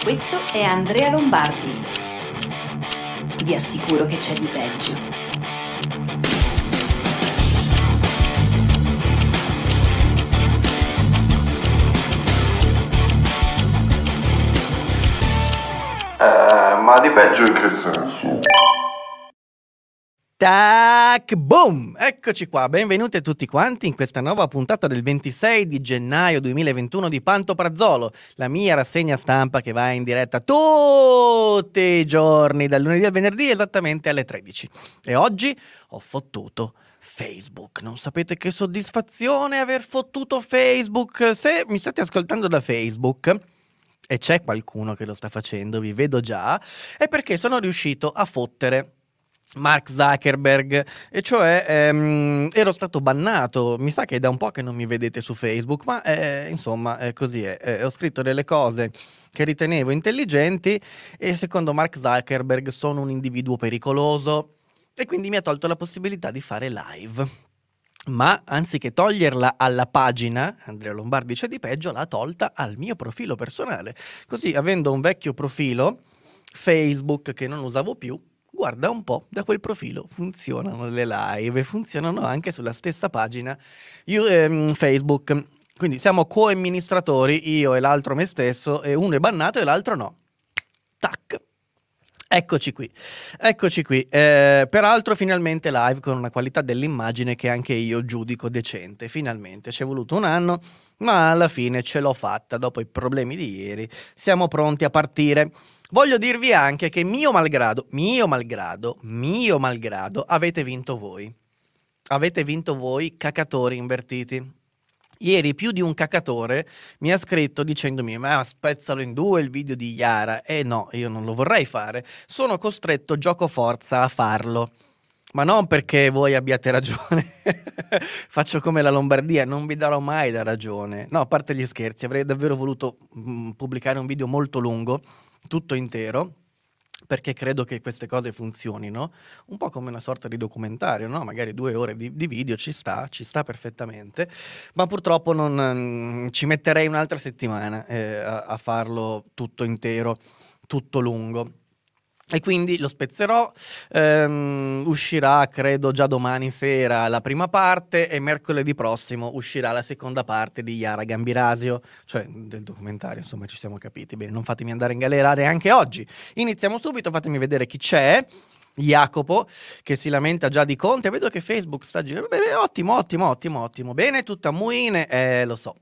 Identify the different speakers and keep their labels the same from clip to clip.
Speaker 1: Questo è Andrea Lombardi. Vi assicuro che c'è di peggio.
Speaker 2: Eh, ma di peggio in che senso?
Speaker 3: Tac, boom! Eccoci qua, benvenuti tutti quanti in questa nuova puntata del 26 di gennaio 2021 di Panto Prazzolo, la mia rassegna stampa che va in diretta tutti i giorni, dal lunedì al venerdì, esattamente alle 13. E oggi ho fottuto Facebook. Non sapete che soddisfazione aver fottuto Facebook. Se mi state ascoltando da Facebook, e c'è qualcuno che lo sta facendo, vi vedo già, è perché sono riuscito a fottere Mark Zuckerberg, e cioè ehm, ero stato bannato, mi sa che è da un po' che non mi vedete su Facebook, ma eh, insomma eh, così è, eh, ho scritto delle cose che ritenevo intelligenti e secondo Mark Zuckerberg sono un individuo pericoloso e quindi mi ha tolto la possibilità di fare live. Ma anziché toglierla alla pagina, Andrea Lombardi c'è di peggio, l'ha tolta al mio profilo personale. Così, avendo un vecchio profilo Facebook che non usavo più, guarda un po', da quel profilo funzionano le live, funzionano anche sulla stessa pagina io, ehm, Facebook. Quindi siamo co-amministratori, io e l'altro me stesso, e uno è bannato e l'altro no. Tac. Eccoci qui, eccoci qui. Eh, peraltro finalmente live con una qualità dell'immagine che anche io giudico decente. Finalmente, ci è voluto un anno, ma alla fine ce l'ho fatta dopo i problemi di ieri. Siamo pronti a partire. Voglio dirvi anche che mio malgrado, mio malgrado, mio malgrado, avete vinto voi. Avete vinto voi cacatori invertiti. Ieri più di un cacatore mi ha scritto dicendomi ma spezzalo in due il video di Yara. E no, io non lo vorrei fare. Sono costretto gioco forza a farlo. Ma non perché voi abbiate ragione, faccio come la Lombardia, non vi darò mai da ragione. No, a parte gli scherzi, avrei davvero voluto mh, mm, pubblicare un video molto lungo tutto intero perché credo che queste cose funzionino, un po' come una sorta di documentario, no? magari due ore di, di, video ci sta, ci sta perfettamente, ma purtroppo non, mm, ci metterei un'altra settimana eh, a, a farlo tutto intero, tutto lungo. E quindi lo spezzerò, ehm, uscirà credo già domani sera la prima parte e mercoledì prossimo uscirà la seconda parte di Yara Gambirasio, cioè del documentario, insomma ci siamo capiti bene, non fatemi andare in galera neanche oggi. Iniziamo subito, fatemi vedere chi c'è. Jacopo che si lamenta già di Conte, vedo che Facebook sta girando, ottimo, ottimo, ottimo, ottimo, bene, tutta muine, eh, lo so,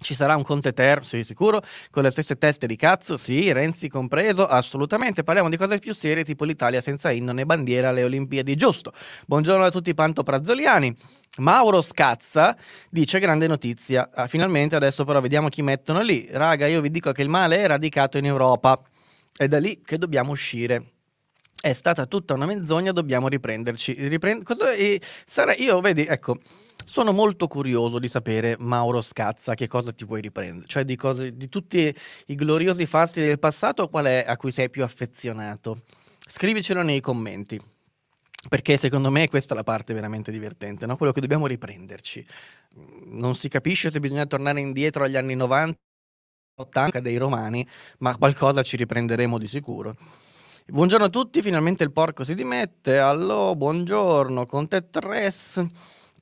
Speaker 3: ci sarà un Conte Ter, sì, sicuro, con le stesse teste di cazzo, sì, Renzi compreso, assolutamente. Parliamo di cose più serie, tipo l'Italia senza inno né bandiera alle Olimpiadi, giusto. Buongiorno a tutti panto prazzoliani. Mauro Scazza dice grande notizia, ah, finalmente adesso però vediamo chi mettono lì. Raga, io vi dico che il male è radicato in Europa, è da lì che dobbiamo uscire è stata tutta una menzogna, dobbiamo riprenderci. Riprend- cosa, e sarà, io, vedi, ecco, sono molto curioso di sapere, Mauro Scazza, che cosa ti vuoi riprendere. Cioè, di, cose, di tutti i gloriosi fasti del passato, qual è a cui sei più affezionato? Scrivicelo nei commenti. Perché secondo me questa è la parte veramente divertente, no? quello che dobbiamo riprenderci. Non si capisce se bisogna tornare indietro agli anni 90, 80 dei romani, ma qualcosa ci riprenderemo di sicuro. Buongiorno a tutti, finalmente il porco si dimette. Allora, buongiorno, Conte Tres.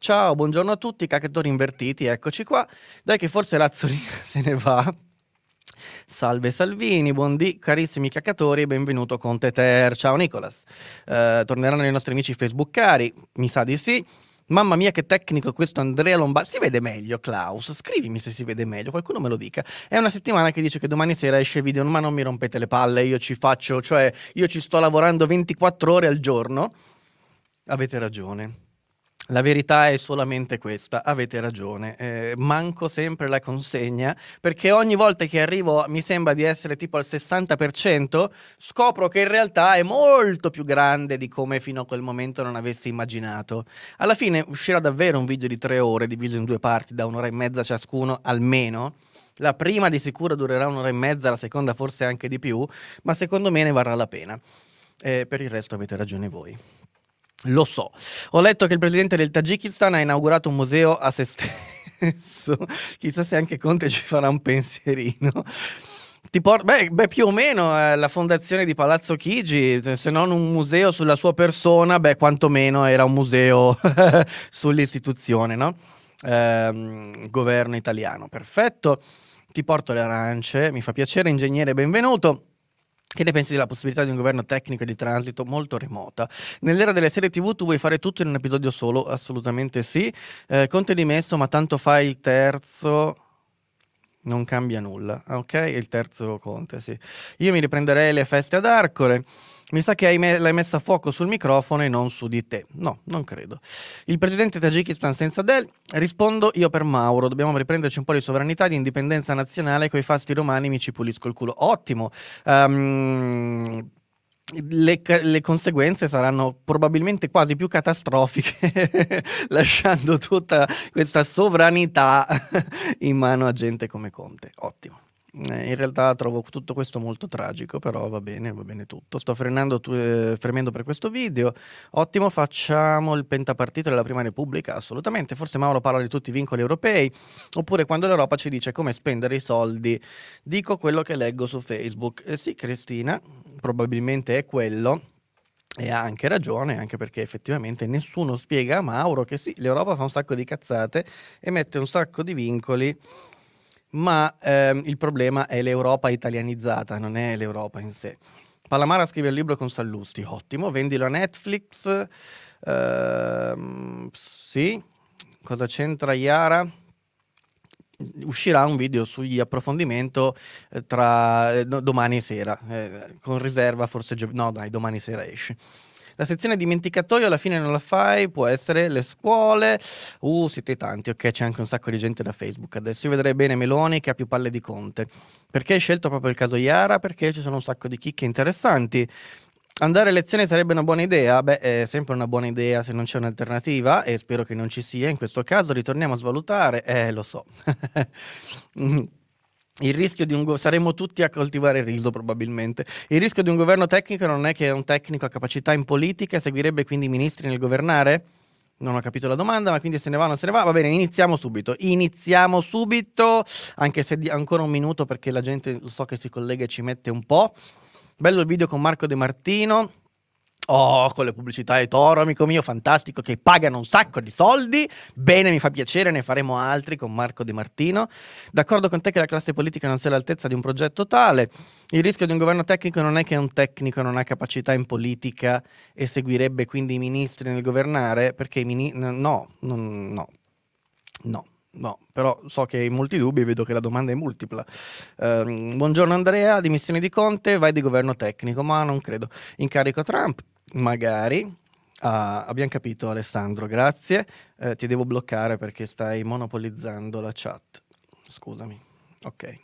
Speaker 3: Ciao, buongiorno a tutti, caccatori invertiti, eccoci qua. Dai che forse Lazzolina se ne va. Salve Salvini, buondì carissimi caccatori e benvenuto Conte Ter. Ciao Nicolas. Uh, torneranno i nostri amici Facebook cari? Mi sa di sì. Mamma mia che tecnico questo Andrea Lombardi. Si vede meglio Klaus? Scrivimi se si vede meglio, qualcuno me lo dica. È una settimana che dice che domani sera esce video, ma non mi rompete le palle, io ci faccio, cioè io ci sto lavorando 24 ore al giorno. Avete ragione. La verità è solamente questa, avete ragione, eh, manco sempre la consegna perché ogni volta che arrivo mi sembra di essere tipo al 60%, scopro che in realtà è molto più grande di come fino a quel momento non avessi immaginato. Alla fine uscirà davvero un video di tre ore diviso in due parti da un'ora e mezza ciascuno almeno. La prima di sicuro durerà un'ora e mezza, la seconda forse anche di più, ma secondo me ne varrà la pena. Eh, per il resto avete ragione voi. Lo so. Ho letto che il presidente del Tagikistan ha inaugurato un museo a se stesso. Chissà se anche Conte ci farà un pensierino. Por- beh, beh, più o meno eh, la fondazione di Palazzo Chigi, se non un museo sulla sua persona, beh, quantomeno era un museo sull'istituzione, no? Eh, governo italiano, perfetto. Ti porto le arance, mi fa piacere, ingegnere, benvenuto. Che ne pensi della possibilità di un governo tecnico di transito molto remota? Nell'era delle serie TV tu vuoi fare tutto in un episodio solo? Assolutamente sì. Eh, Conte dimesso, ma tanto fai il terzo. Non cambia nulla, ok? Il terzo Conte, sì. Io mi riprenderei le feste ad Arcore. Mi sa che me- l'hai messa a fuoco sul microfono e non su di te. No, non credo. Il presidente Tagikistan senza Del. Rispondo io per Mauro. Dobbiamo riprenderci un po' di sovranità, di indipendenza nazionale. Coi fasti romani mi ci pulisco il culo. Ottimo. Um, le, le, conseguenze saranno probabilmente quasi più catastrofiche, lasciando tutta questa sovranità in mano a gente come Conte. Ottimo. Eh, in realtà trovo tutto questo molto tragico, però va bene, va bene tutto. Sto frenando, eh, fremendo per questo video. Ottimo, facciamo il pentapartito della Prima Repubblica? Assolutamente. Forse Mauro parla di tutti i vincoli europei, oppure quando l'Europa ci dice come spendere i soldi. Dico quello che leggo su Facebook. Eh, sì, Cristina, probabilmente è quello. E ha anche ragione, anche perché effettivamente nessuno spiega a Mauro che sì, l'Europa fa un sacco di cazzate e mette un sacco di vincoli ma ehm, il problema è l'Europa italianizzata, non è l'Europa in sé. Palamara scrive il libro con Sallusti, ottimo, vendilo a Netflix, ehm, sì, cosa c'entra Iara? Uscirà un video sugli approfondimento eh, tra eh, domani sera, eh, con riserva forse gio- no dai domani sera esce. La sezione dimenticatoio alla fine non la fai, può essere le scuole. Uh, siete tanti, ok, c'è anche un sacco di gente da Facebook. Adesso io vedrei bene Meloni che ha più palle di Conte. Perché hai scelto proprio il caso Iara? Perché ci sono un sacco di chicche interessanti. Andare a lezione sarebbe una buona idea? Beh, è sempre una buona idea se non c'è un'alternativa e spero che non ci sia. In questo caso ritorniamo a svalutare. Eh, lo so. Il rischio di un go- saremo tutti a coltivare il riso probabilmente. Il rischio di un governo tecnico non è che un tecnico ha capacità in politica, seguirebbe quindi i ministri nel governare? Non ho capito la domanda, ma quindi se ne va o non se ne va? Va bene, iniziamo subito. Iniziamo subito, anche se di- ancora un minuto perché la gente lo so che si collega e ci mette un po'. Bello il video con Marco De Martino. Oh, con le pubblicità di Toro, amico mio, fantastico, che pagano un sacco di soldi. Bene, mi fa piacere, ne faremo altri con Marco De Martino. D'accordo con te che la classe politica non sia all'altezza di un progetto tale. Il rischio di un governo tecnico non è che un tecnico non ha capacità in politica e seguirebbe quindi i ministri nel governare, perché i ministri... No, non, no, no. No, però so che hai molti dubbi vedo che la domanda è multipla. Uh, buongiorno Andrea, dimissioni di Conte, vai di governo tecnico, ma non credo. Incarico Trump, magari. Uh, abbiamo capito Alessandro, grazie. Uh, ti devo bloccare perché stai monopolizzando la chat. Scusami. Ok.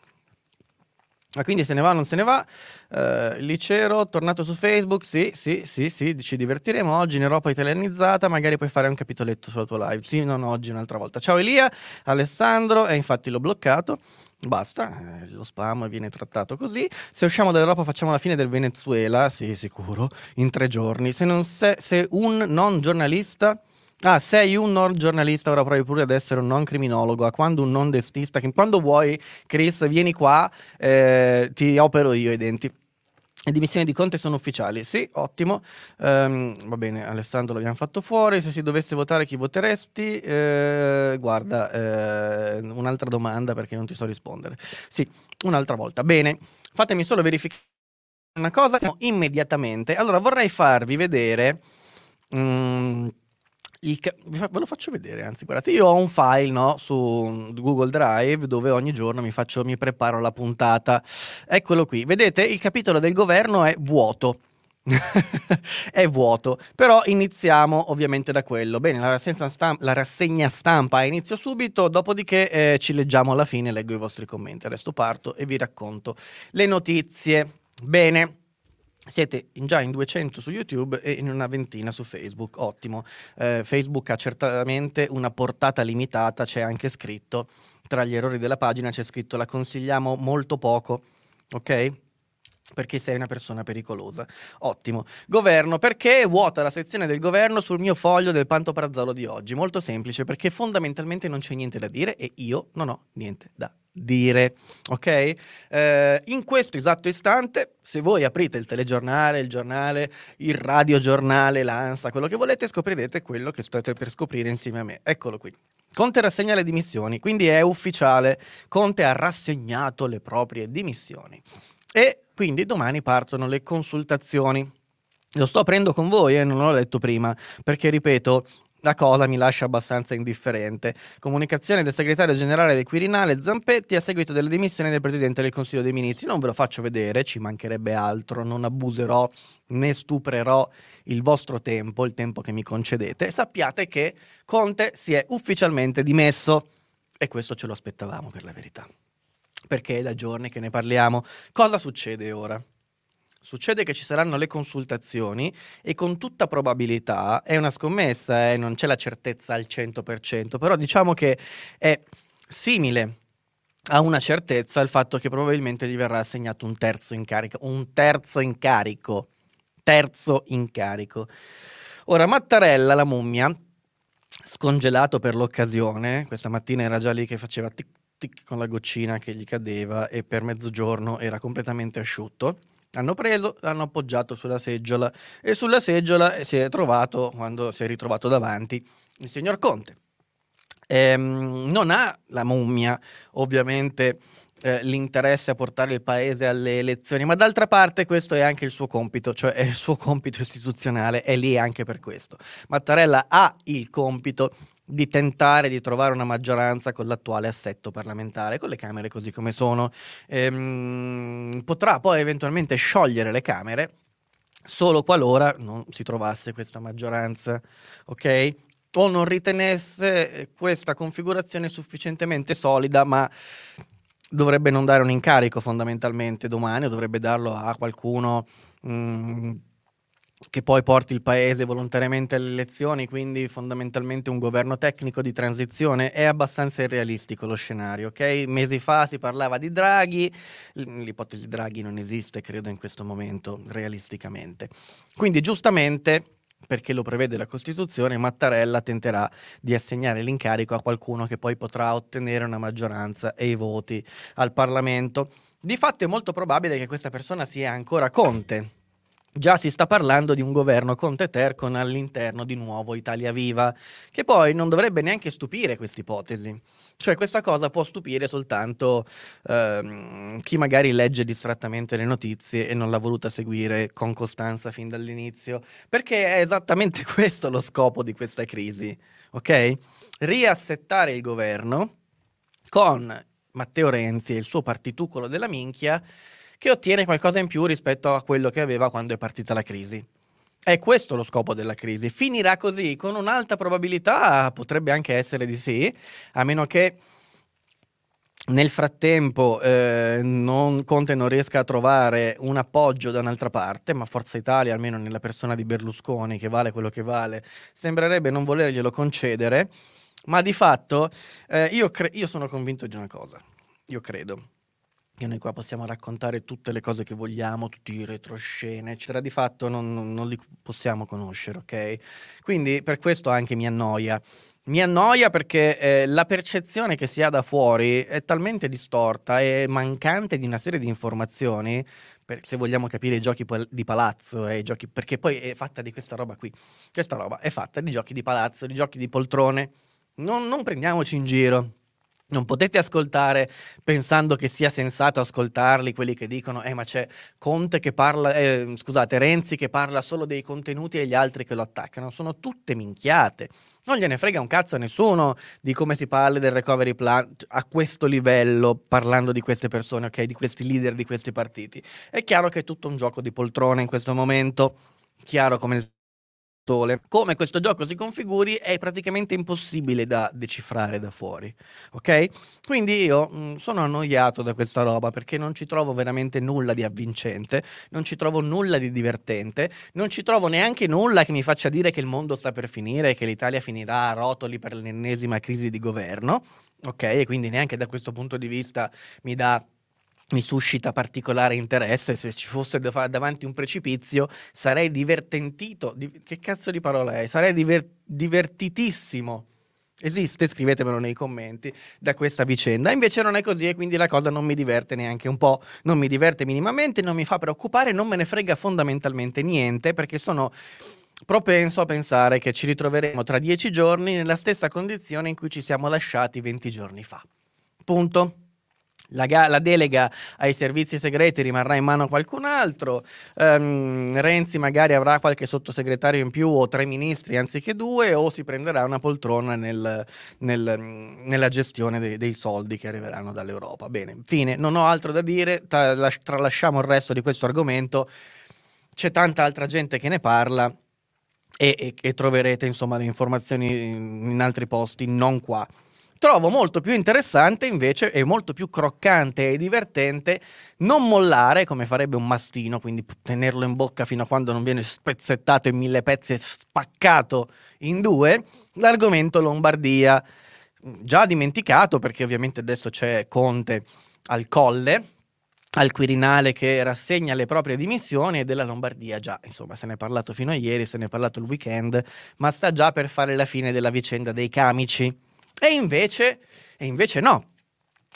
Speaker 3: Ma quindi se ne va o non se ne va? Uh, Licero, tornato su Facebook, sì, sì, sì, sì, ci divertiremo oggi in Europa italianizzata, magari puoi fare un capitoletto sulla tua live. Sì, non oggi, un'altra volta. Ciao Elia, Alessandro, e infatti l'ho bloccato. Basta, eh, lo spam viene trattato così. Se usciamo dall'Europa facciamo la fine del Venezuela, sì, sicuro, in tre giorni. Se, non se, se un non giornalista Ah, sei un non giornalista, ora provi pure ad essere un non criminologo. A quando un non destista, quando vuoi, Chris, vieni qua, eh, ti opero io i denti. Le dimissioni di Conte sono ufficiali, sì, ottimo. Um, va bene, Alessandro l'abbiamo fatto fuori. Se si dovesse votare, chi voteresti? Eh, guarda, eh, un'altra domanda perché non ti so rispondere. Sì, un'altra volta. Bene, fatemi solo verificare una cosa immediatamente. Allora, vorrei farvi vedere. Um, Ca- ve lo faccio vedere, anzi, guardate, io ho un file no, su Google Drive dove ogni giorno mi, faccio, mi preparo la puntata. Eccolo qui, vedete, il capitolo del governo è vuoto. è vuoto, però iniziamo ovviamente da quello. Bene, la rassegna, stampa, la rassegna stampa inizio subito, dopodiché eh, ci leggiamo alla fine, leggo i vostri commenti. Adesso parto e vi racconto le notizie. Bene. Siete già in 200 su YouTube e in una ventina su Facebook, ottimo. Eh, Facebook ha certamente una portata limitata, c'è anche scritto, tra gli errori della pagina c'è scritto la consigliamo molto poco, ok? perché sei una persona pericolosa. Ottimo. Governo, perché vuota la sezione del governo sul mio foglio del Pantoprazolo di oggi? Molto semplice, perché fondamentalmente non c'è niente da dire e io non ho niente da dire. Ok? Eh, in questo esatto istante, se voi aprite il telegiornale, il giornale, il radiogiornale, l'ANSA, quello che volete, scoprirete quello che state per scoprire insieme a me. Eccolo qui. Conte rassegna le dimissioni, quindi è ufficiale. Conte ha rassegnato le proprie dimissioni. E quindi domani partono le consultazioni. Lo sto aprendo con voi e eh, non l'ho letto prima, perché ripeto, la cosa mi lascia abbastanza indifferente. Comunicazione del segretario generale del Quirinale Zampetti a seguito delle dimissioni del Presidente del Consiglio dei Ministri. Non ve lo faccio vedere, ci mancherebbe altro, non abuserò né stuprerò il vostro tempo, il tempo che mi concedete. Sappiate che Conte si è ufficialmente dimesso e questo ce lo aspettavamo per la verità perché è da giorni che ne parliamo. Cosa succede ora? Succede che ci saranno le consultazioni e con tutta probabilità è una scommessa, eh, non c'è la certezza al 100%, però diciamo che è simile a una certezza il fatto che probabilmente gli verrà assegnato un terzo incarico, un terzo incarico, terzo incarico. Ora Mattarella, la mummia, scongelato per l'occasione, questa mattina era già lì che faceva tic tic con la goccina che gli cadeva e per mezzogiorno era completamente asciutto. Hanno preso, l'hanno appoggiato sulla seggiola e sulla seggiola si è trovato, quando si è ritrovato davanti, il signor Conte. Ehm, non ha la mummia, ovviamente, eh, l'interesse a portare il paese alle elezioni, ma d'altra parte questo è anche il suo compito, cioè è il suo compito istituzionale, è lì anche per questo. Mattarella ha il compito di tentare di trovare una maggioranza con l'attuale assetto parlamentare, con le Camere così come sono. Ehm, potrà poi eventualmente sciogliere le Camere solo qualora non si trovasse questa maggioranza, ok? O non ritenesse questa configurazione sufficientemente solida, ma dovrebbe non dare un incarico fondamentalmente domani, o dovrebbe darlo a qualcuno mh, mm, che poi porti il paese volontariamente alle elezioni, quindi fondamentalmente un governo tecnico di transizione, è abbastanza irrealistico lo scenario, ok? Mesi fa si parlava di Draghi, l'ipotesi Draghi non esiste, credo, in questo momento, realisticamente. Quindi giustamente perché lo prevede la Costituzione, Mattarella tenterà di assegnare l'incarico a qualcuno che poi potrà ottenere una maggioranza e i voti al Parlamento. Di fatto è molto probabile che questa persona sia ancora Conte, Già si sta parlando di un governo Conte Ter con all'interno di nuovo Italia Viva, che poi non dovrebbe neanche stupire questa ipotesi. Cioè questa cosa può stupire soltanto ehm, chi magari legge distrattamente le notizie e non l'ha voluta seguire con costanza fin dall'inizio, perché è esattamente questo lo scopo di questa crisi, ok? Riassettare il governo con Matteo Renzi e il suo partitucolo della minchia che ottiene qualcosa in più rispetto a quello che aveva quando è partita la crisi. È questo lo scopo della crisi. Finirà così con un'alta probabilità, potrebbe anche essere di sì, a meno che nel frattempo eh, non, Conte non riesca a trovare un appoggio da un'altra parte, ma Forza Italia, almeno nella persona di Berlusconi, che vale quello che vale, sembrerebbe non volerglielo concedere, ma di fatto eh, io, cre- io sono convinto di una cosa, io credo che noi qua possiamo raccontare tutte le cose che vogliamo, tutti i retroscene, eccetera, di fatto non, non, li possiamo conoscere, ok? Quindi per questo anche mi annoia. Mi annoia perché eh, la percezione che si ha da fuori è talmente distorta e mancante di una serie di informazioni, per, se vogliamo capire i giochi di palazzo, eh, giochi, perché poi è fatta di questa roba qui. Questa roba è fatta di giochi di palazzo, di giochi di poltrone. non, non prendiamoci in giro. Non potete ascoltare pensando che sia sensato ascoltarli quelli che dicono eh ma c'è Conte che parla, eh, scusate, Renzi che parla solo dei contenuti e gli altri che lo attaccano. Sono tutte minchiate. Non gliene frega un cazzo a nessuno di come si parla del recovery plan a questo livello, parlando di queste persone, ok? Di questi leader di questi partiti. È chiaro che è tutto un gioco di poltrone in questo momento. Chiaro come il come questo gioco si configuri è praticamente impossibile da decifrare da fuori, ok? Quindi io mh, mm, sono annoiato da questa roba perché non ci trovo veramente nulla di avvincente, non ci trovo nulla di divertente, non ci trovo neanche nulla che mi faccia dire che il mondo sta per finire e che l'Italia finirà a rotoli per l'ennesima crisi di governo, ok? E quindi neanche da questo punto di vista mi dà mi suscita particolare interesse. Se ci fosse davanti un precipizio, sarei divertentito. Di, che cazzo di parola è? Sarei diver, divertitissimo. Esiste, scrivetemelo nei commenti da questa vicenda. Invece non è così e quindi la cosa non mi diverte neanche un po', non mi diverte minimamente, non mi fa preoccupare, non me ne frega fondamentalmente niente perché sono propenso a pensare che ci ritroveremo tra dieci giorni nella stessa condizione in cui ci siamo lasciati venti giorni fa. Punto. La, ga- la, delega ai servizi segreti rimarrà in mano a qualcun altro. Um, Renzi magari avrà qualche sottosegretario in più o tre ministri anziché due, o si prenderà una poltrona nel, nel, nella gestione dei, dei, soldi che arriveranno dall'Europa. Bene, fine, non ho altro da dire. Tra- tralasciamo il resto di questo argomento. C'è tanta altra gente che ne parla. E, e, e troverete insomma le informazioni in, in altri posti, non qua. Trovo molto più interessante invece e molto più croccante e divertente non mollare come farebbe un mastino, quindi tenerlo in bocca fino a quando non viene spezzettato in mille pezzi e spaccato in due, l'argomento Lombardia. Già dimenticato perché ovviamente adesso c'è Conte al colle, al Quirinale che rassegna le proprie dimissioni e della Lombardia già, insomma, se ne è parlato fino a ieri, se ne è parlato il weekend, ma sta già per fare la fine della vicenda dei camici. E invece, e invece no,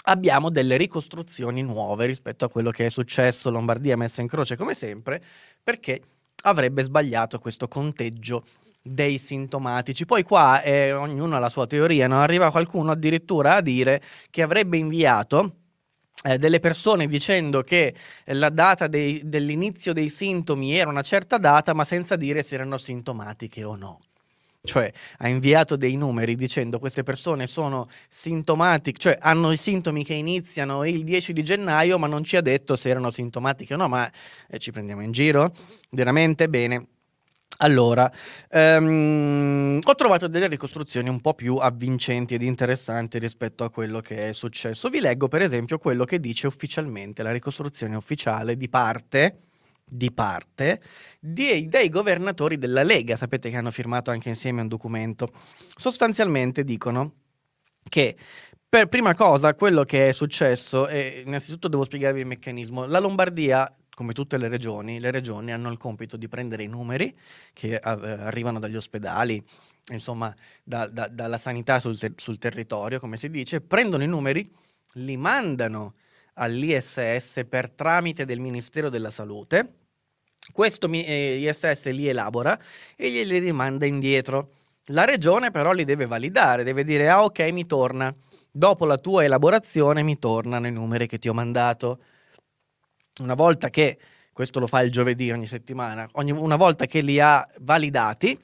Speaker 3: abbiamo delle ricostruzioni nuove rispetto a quello che è successo. Lombardia messa in croce come sempre, perché avrebbe sbagliato questo conteggio dei sintomatici. Poi qua eh, ognuno ha la sua teoria, no? arriva qualcuno addirittura a dire che avrebbe inviato eh, delle persone dicendo che la data dei, dell'inizio dei sintomi era una certa data, ma senza dire se erano sintomatiche o no cioè ha inviato dei numeri dicendo queste persone sono sintomatiche, cioè hanno i sintomi che iniziano il 10 di gennaio, ma non ci ha detto se erano sintomatiche o no, ma eh, ci prendiamo in giro? Veramente bene. Allora, um, ho trovato delle ricostruzioni un po' più avvincenti ed interessanti rispetto a quello che è successo. Vi leggo per esempio quello che dice ufficialmente la ricostruzione ufficiale di parte di parte dei, dei, governatori della Lega, sapete che hanno firmato anche insieme un documento. Sostanzialmente dicono che per prima cosa quello che è successo, e innanzitutto devo spiegarvi il meccanismo, la Lombardia come tutte le regioni, le regioni hanno il compito di prendere i numeri che eh, arrivano dagli ospedali, insomma, da, da, dalla sanità sul, ter- sul, territorio, come si dice, prendono i numeri, li mandano all'ISS per tramite del Ministero della Salute. Questo eh, ISS li elabora e glieli rimanda indietro. La regione però li deve validare, deve dire ah ok mi torna. Dopo la tua elaborazione mi tornano i numeri che ti ho mandato. Una volta che, questo lo fa il giovedì ogni settimana, ogni, una volta che li ha validati,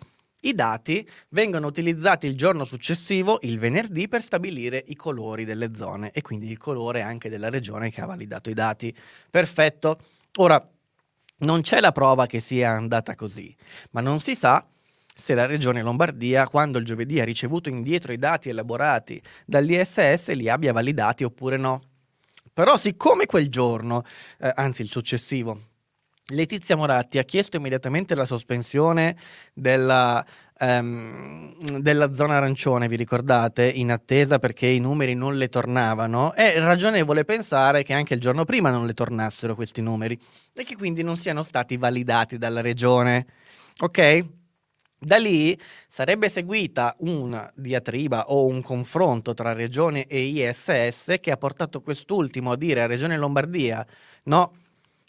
Speaker 3: i dati vengono utilizzati il giorno successivo, il venerdì, per stabilire i colori delle zone e quindi il colore anche della regione che ha validato i dati. Perfetto. Ora, non c'è la prova che sia andata così, ma non si sa se la regione Lombardia, quando il giovedì ha ricevuto indietro i dati elaborati dall'ISS, li abbia validati oppure no. Però siccome quel giorno, eh, anzi il successivo, Letizia Moratti ha chiesto immediatamente la sospensione della, um, della, zona arancione, vi ricordate, in attesa perché i numeri non le tornavano, è ragionevole pensare che anche il giorno prima non le tornassero questi numeri e che quindi non siano stati validati dalla regione. Ok? Da lì sarebbe seguita una diatriba o un confronto tra Regione e ISS che ha portato quest'ultimo a dire a Regione Lombardia no,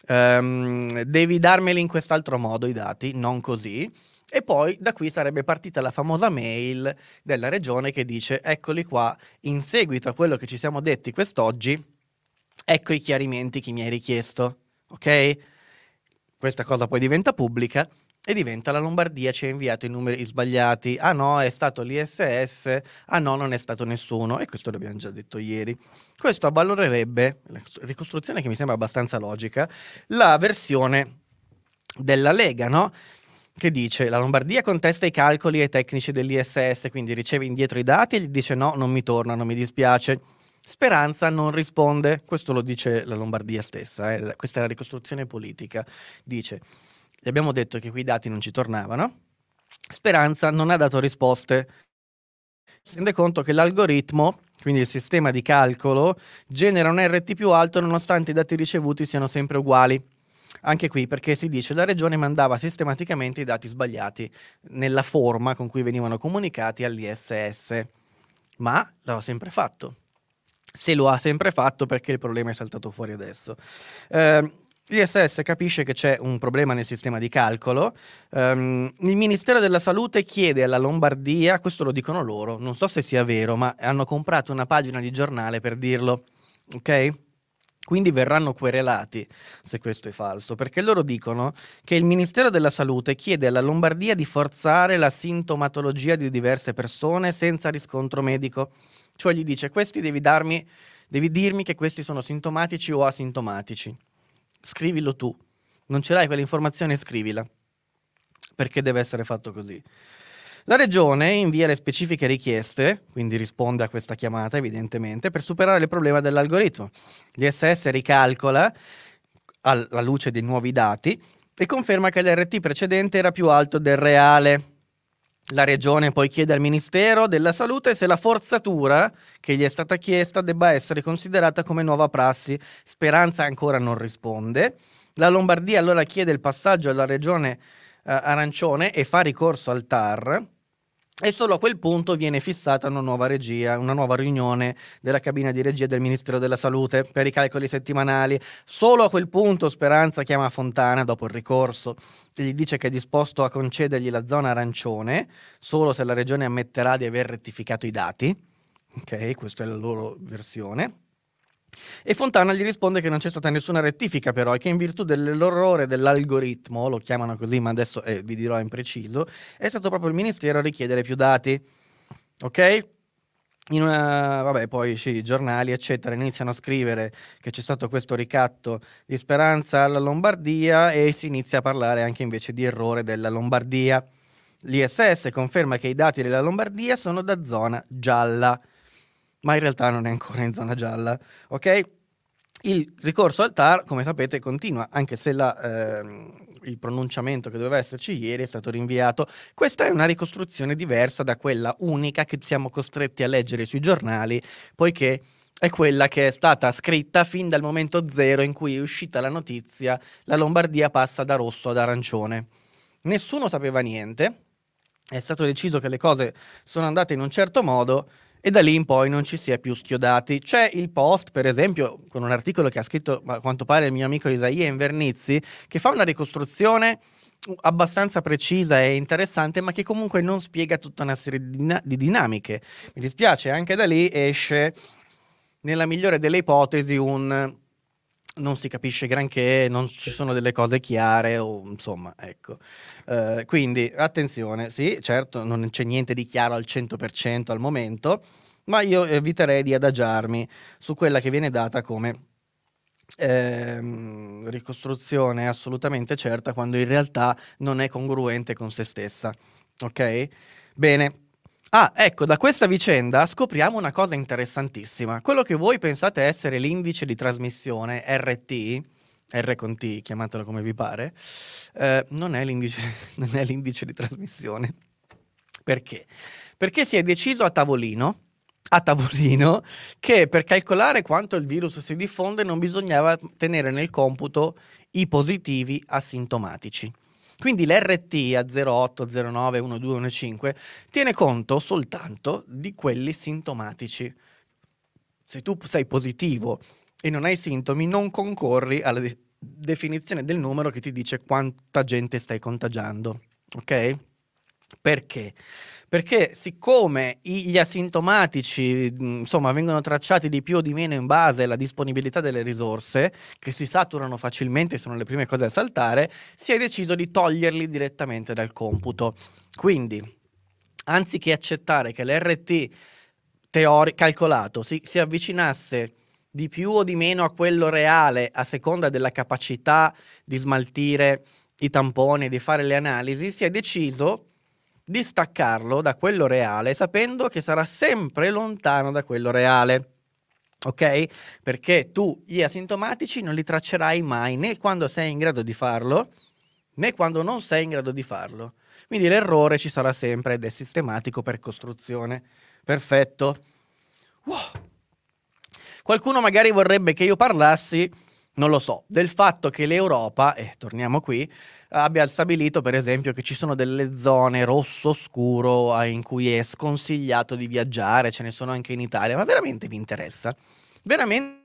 Speaker 3: um, devi darmeli in quest'altro modo i dati, non così. E poi da qui sarebbe partita la famosa mail della regione che dice eccoli qua, in seguito a quello che ci siamo detti quest'oggi, ecco i chiarimenti che mi hai richiesto. Ok? Questa cosa poi diventa pubblica e diventa la Lombardia ci ha inviato i numeri sbagliati. Ah no, è stato l'ISS, ah no, non è stato nessuno. E questo l'abbiamo già detto ieri. Questo avvalorerebbe, ricostruzione che mi sembra abbastanza logica, la versione della Lega, no? Che dice la Lombardia contesta i calcoli ai tecnici dell'ISS, quindi riceve indietro i dati e gli dice no, non mi tornano, mi dispiace. Speranza non risponde, questo lo dice la Lombardia stessa, eh? questa è la ricostruzione politica. Dice gli abbiamo detto che quei dati non ci tornavano. Speranza non ha dato risposte. Si rende conto che l'algoritmo quindi il sistema di calcolo, genera un RT più alto nonostante i dati ricevuti siano sempre uguali. Anche qui perché si dice che la regione mandava sistematicamente i dati sbagliati nella forma con cui venivano comunicati all'ISS, ma l'ha sempre fatto. Se lo ha sempre fatto perché il problema è saltato fuori adesso. Eh, L'ISS capisce che c'è un problema nel sistema di calcolo. Um, il Ministero della Salute chiede alla Lombardia, questo lo dicono loro, non so se sia vero, ma hanno comprato una pagina di giornale per dirlo, ok? Quindi verranno querelati se questo è falso, perché loro dicono che il Ministero della Salute chiede alla Lombardia di forzare la sintomatologia di diverse persone senza riscontro medico. Cioè gli dice, questi devi darmi, devi dirmi che questi sono sintomatici o asintomatici scrivilo tu. Non ce l'hai quell'informazione, scrivila. Perché deve essere fatto così. La regione invia le specifiche richieste, quindi risponde a questa chiamata evidentemente, per superare il problema dell'algoritmo. L'ISS ricalcola alla luce dei nuovi dati e conferma che l'RT precedente era più alto del reale. La regione poi chiede al Ministero della Salute se la forzatura che gli è stata chiesta debba essere considerata come nuova prassi. Speranza ancora non risponde. La Lombardia allora chiede il passaggio alla regione eh, arancione e fa ricorso al TAR e solo a quel punto viene fissata una nuova regia, una nuova riunione della cabina di regia del Ministero della Salute per i calcoli settimanali. Solo a quel punto Speranza chiama Fontana dopo il ricorso e gli dice che è disposto a concedergli la zona arancione solo se la regione ammetterà di aver rettificato i dati. Ok, questa è la loro versione. E Fontana gli risponde che non c'è stata nessuna rettifica però e che in virtù dell'errore dell'algoritmo, lo chiamano così ma adesso eh, vi dirò in preciso, è stato proprio il Ministero a richiedere più dati. Ok? In una, vabbè, poi sì, i giornali, eccetera, iniziano a scrivere che c'è stato questo ricatto di speranza alla Lombardia e si inizia a parlare anche invece di errore della Lombardia. L'ISS conferma che i dati della Lombardia sono da zona gialla ma in realtà non è ancora in zona gialla. Ok? Il ricorso al TAR, come sapete, continua, anche se la, ehm, il pronunciamento che doveva esserci ieri è stato rinviato. Questa è una ricostruzione diversa da quella unica che siamo costretti a leggere sui giornali, poiché è quella che è stata scritta fin dal momento zero in cui è uscita la notizia, la Lombardia passa da rosso ad arancione. Nessuno sapeva niente, è stato deciso che le cose sono andate in un certo modo, e da lì in poi non ci si è più schiodati. C'è il post, per esempio, con un articolo che ha scritto a quanto pare il mio amico Isaia Invernizzi, che fa una ricostruzione abbastanza precisa e interessante, ma che comunque non spiega tutta una serie di, dina- di dinamiche. Mi dispiace, anche da lì esce, nella migliore delle ipotesi, un non si capisce granché, non ci sono delle cose chiare, o insomma, ecco. Uh, quindi attenzione, sì, certo, non c'è niente di chiaro al 100% al momento, ma io eviterei di adagiarmi su quella che viene data come ehm, ricostruzione assolutamente certa quando in realtà non è congruente con se stessa. Ok? Bene, Ah, ecco, da questa vicenda scopriamo una cosa interessantissima. Quello che voi pensate essere l'indice di trasmissione RT, R con T, chiamatelo come vi pare, eh, non, è non è l'indice di trasmissione. Perché? Perché si è deciso a tavolino a tavolino che per calcolare quanto il virus si diffonde non bisognava tenere nel computo i positivi asintomatici. Quindi l'RT a 08, 09, 12, 15 tiene conto soltanto di quelli sintomatici. Se tu sei positivo e non hai sintomi, non concorri alla de- definizione del numero che ti dice quanta gente stai contagiando. Ok? Perché? Perché siccome gli asintomatici insomma, vengono tracciati di più o di meno in base alla disponibilità delle risorse, che si saturano facilmente, sono le prime cose a saltare, si è deciso di toglierli direttamente dal computo. Quindi, anziché accettare che l'RT teori- calcolato si, si avvicinasse di più o di meno a quello reale a seconda della capacità di smaltire i tamponi e di fare le analisi, si è deciso distaccarlo da quello reale sapendo che sarà sempre lontano da quello reale. Ok? Perché tu gli asintomatici non li traccerai mai né quando sei in grado di farlo né quando non sei in grado di farlo. Quindi l'errore ci sarà sempre ed è sistematico per costruzione. Perfetto. Wow. Qualcuno magari vorrebbe che io parlassi, non lo so, del fatto che l'Europa, e torniamo qui, abbia stabilito per esempio che ci sono delle zone rosso scuro in cui è sconsigliato di viaggiare, ce ne sono anche in Italia, ma veramente vi interessa? Veramente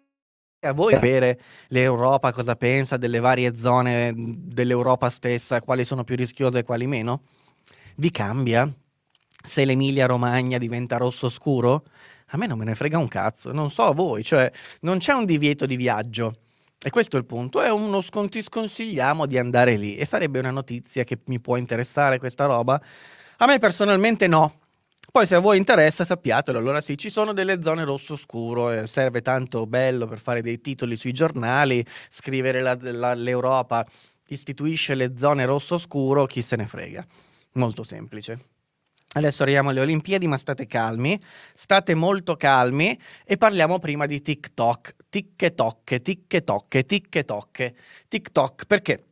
Speaker 3: a voi sapere l'Europa cosa pensa delle varie zone dell'Europa stessa, quali sono più rischiose e quali meno? Vi cambia? Se l'Emilia Romagna diventa rosso scuro? A me non me ne frega un cazzo, non so a voi, cioè non c'è un divieto di viaggio. E questo è il punto, è uno sconti sconsigliamo di andare lì e sarebbe una notizia che mi può interessare questa roba. A me personalmente no. Poi se a voi interessa sappiatelo, allora sì, ci sono delle zone rosso scuro, eh, serve tanto bello per fare dei titoli sui giornali, scrivere la, la, l'Europa istituisce le zone rosso scuro, chi se ne frega. Molto semplice. Adesso arriviamo alle Olimpiadi, ma state calmi, state molto calmi e parliamo prima di TikTok. TikTok, TikTok, TikTok, TikTok, perché?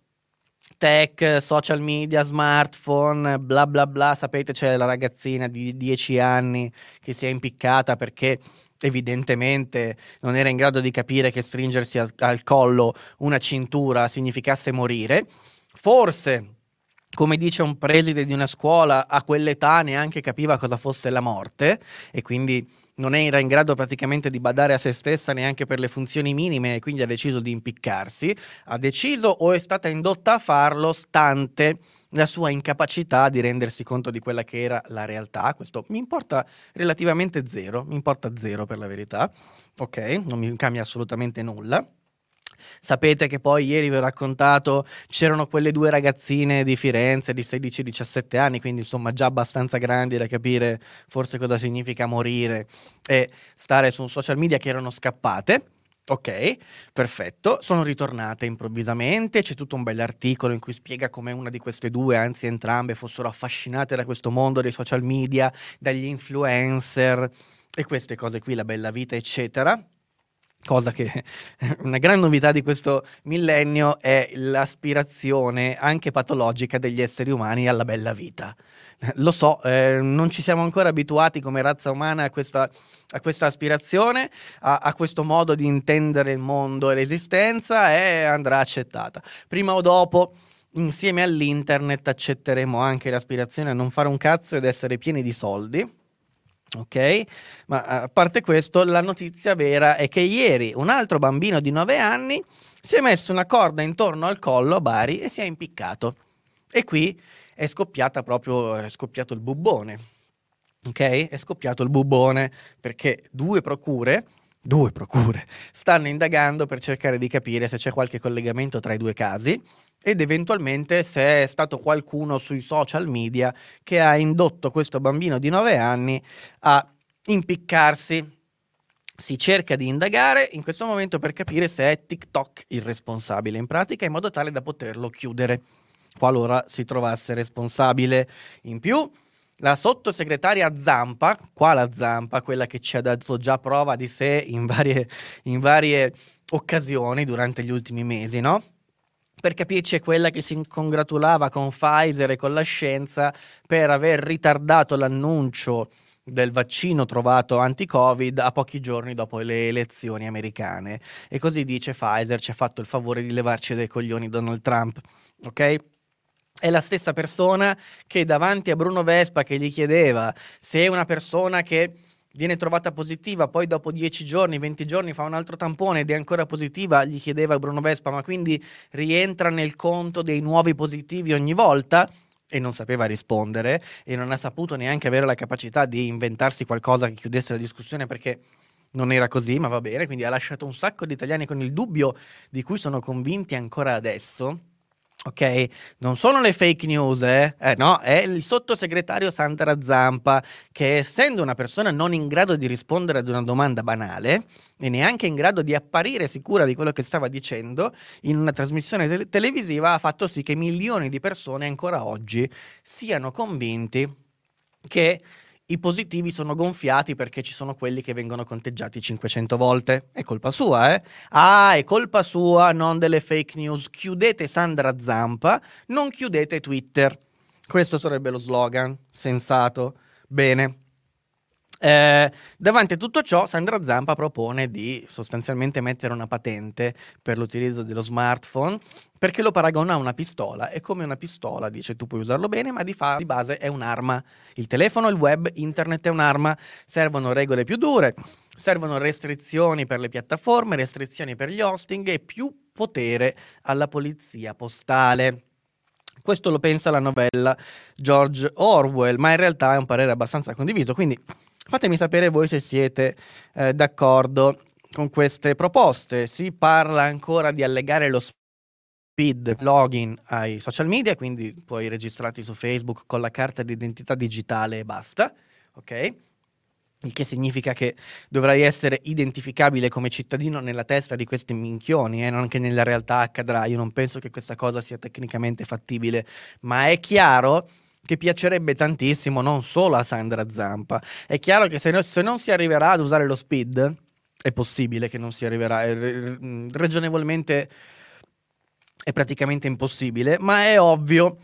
Speaker 3: Tech, social media, smartphone, bla bla bla, sapete c'è la ragazzina di 10 anni che si è impiccata perché evidentemente non era in grado di capire che stringersi al, al collo una cintura significasse morire. Forse come dice un preside di una scuola, a quell'età neanche capiva cosa fosse la morte e quindi non era in grado praticamente di badare a se stessa neanche per le funzioni minime e quindi ha deciso di impiccarsi. Ha deciso o è stata indotta a farlo stante la sua incapacità di rendersi conto di quella che era la realtà. Questo mi importa relativamente zero, mi importa zero per la verità. Ok, non mi cambia assolutamente nulla. Sapete che poi ieri vi ho raccontato c'erano quelle due ragazzine di Firenze di 16-17 anni, quindi insomma già abbastanza grandi da capire forse cosa significa morire e stare su un social media che erano scappate. Ok, perfetto. Sono ritornate improvvisamente. C'è tutto un bell'articolo in cui spiega come una di queste due, anzi entrambe, fossero affascinate da questo mondo dei social media, dagli influencer e queste cose qui, la bella vita, eccetera cosa che una gran novità di questo millennio è l'aspirazione anche patologica degli esseri umani alla bella vita. Lo so, eh, non ci siamo ancora abituati come razza umana a questa, a questa aspirazione, a, a, questo modo di intendere il mondo e l'esistenza e andrà accettata. Prima o dopo, insieme all'internet, accetteremo anche l'aspirazione a non fare un cazzo ed essere pieni di soldi Ok, ma a parte questo, la notizia vera è che ieri un altro bambino di 9 anni si è messo una corda intorno al collo a Bari e si è impiccato. E qui è scoppiata proprio, è scoppiato il bubbone. Ok? È scoppiato il bubbone perché due procure, due procure, stanno indagando per cercare di capire se c'è qualche collegamento tra i due casi ed eventualmente se è stato qualcuno sui social media che ha indotto questo bambino di 9 anni a impiccarsi. Si cerca di indagare in questo momento per capire se è TikTok il responsabile in pratica in modo tale da poterlo chiudere qualora si trovasse responsabile. In più, la sottosegretaria Zampa, qua la Zampa, quella che ci ha dato già prova di sé in varie, in varie occasioni durante gli ultimi mesi, no? Per capirci è quella che si congratulava con Pfizer e con la scienza per aver ritardato l'annuncio del vaccino trovato anti-Covid a pochi giorni dopo le elezioni americane. E così dice Pfizer ci ha fatto il favore di levarci dai coglioni Donald Trump, ok? È la stessa persona che davanti a Bruno Vespa che gli chiedeva se è una persona che viene trovata positiva, poi dopo 10 giorni, 20 giorni fa un altro tampone ed è ancora positiva, gli chiedeva Bruno Vespa, ma quindi rientra nel conto dei nuovi positivi ogni volta? E non sapeva rispondere e non ha saputo neanche avere la capacità di inventarsi qualcosa che chiudesse la discussione perché non era così, ma va bene, quindi ha lasciato un sacco di italiani con il dubbio di cui sono convinti ancora adesso Ok, non sono le fake news, eh? eh? no, è il sottosegretario Sandra Zampa che essendo una persona non in grado di rispondere ad una domanda banale e neanche in grado di apparire sicura di quello che stava dicendo in una trasmissione te- televisiva ha fatto sì che milioni di persone ancora oggi siano convinti che i positivi sono gonfiati perché ci sono quelli che vengono conteggiati 500 volte. È colpa sua, eh? Ah, è colpa sua, non delle fake news. Chiudete Sandra Zampa, non chiudete Twitter. Questo sarebbe lo slogan, sensato. Bene. Eh, davanti a tutto ciò, Sandra Zampa propone di sostanzialmente mettere una patente per l'utilizzo dello smartphone perché lo paragona a una pistola e come una pistola dice tu puoi usarlo bene ma di, fa- di base è un'arma. Il telefono, il web, internet è un'arma, servono regole più dure, servono restrizioni per le piattaforme, restrizioni per gli hosting e più potere alla polizia postale. Questo lo pensa la novella George Orwell, ma in realtà è un parere abbastanza condiviso, quindi Fatemi sapere voi se siete eh, d'accordo con queste proposte. Si parla ancora di allegare lo speed login ai social media, quindi puoi registrarti su Facebook con la carta d'identità digitale e basta, ok? Il che significa che dovrai essere identificabile come cittadino nella testa di questi minchioni, eh? non che nella realtà accadrà. Io non penso che questa cosa sia tecnicamente fattibile, ma è chiaro che piacerebbe tantissimo non solo a Sandra Zampa. È chiaro che se, no, se non si arriverà ad usare lo speed, è possibile che non si arriverà, è, ragionevolmente è praticamente impossibile, ma è ovvio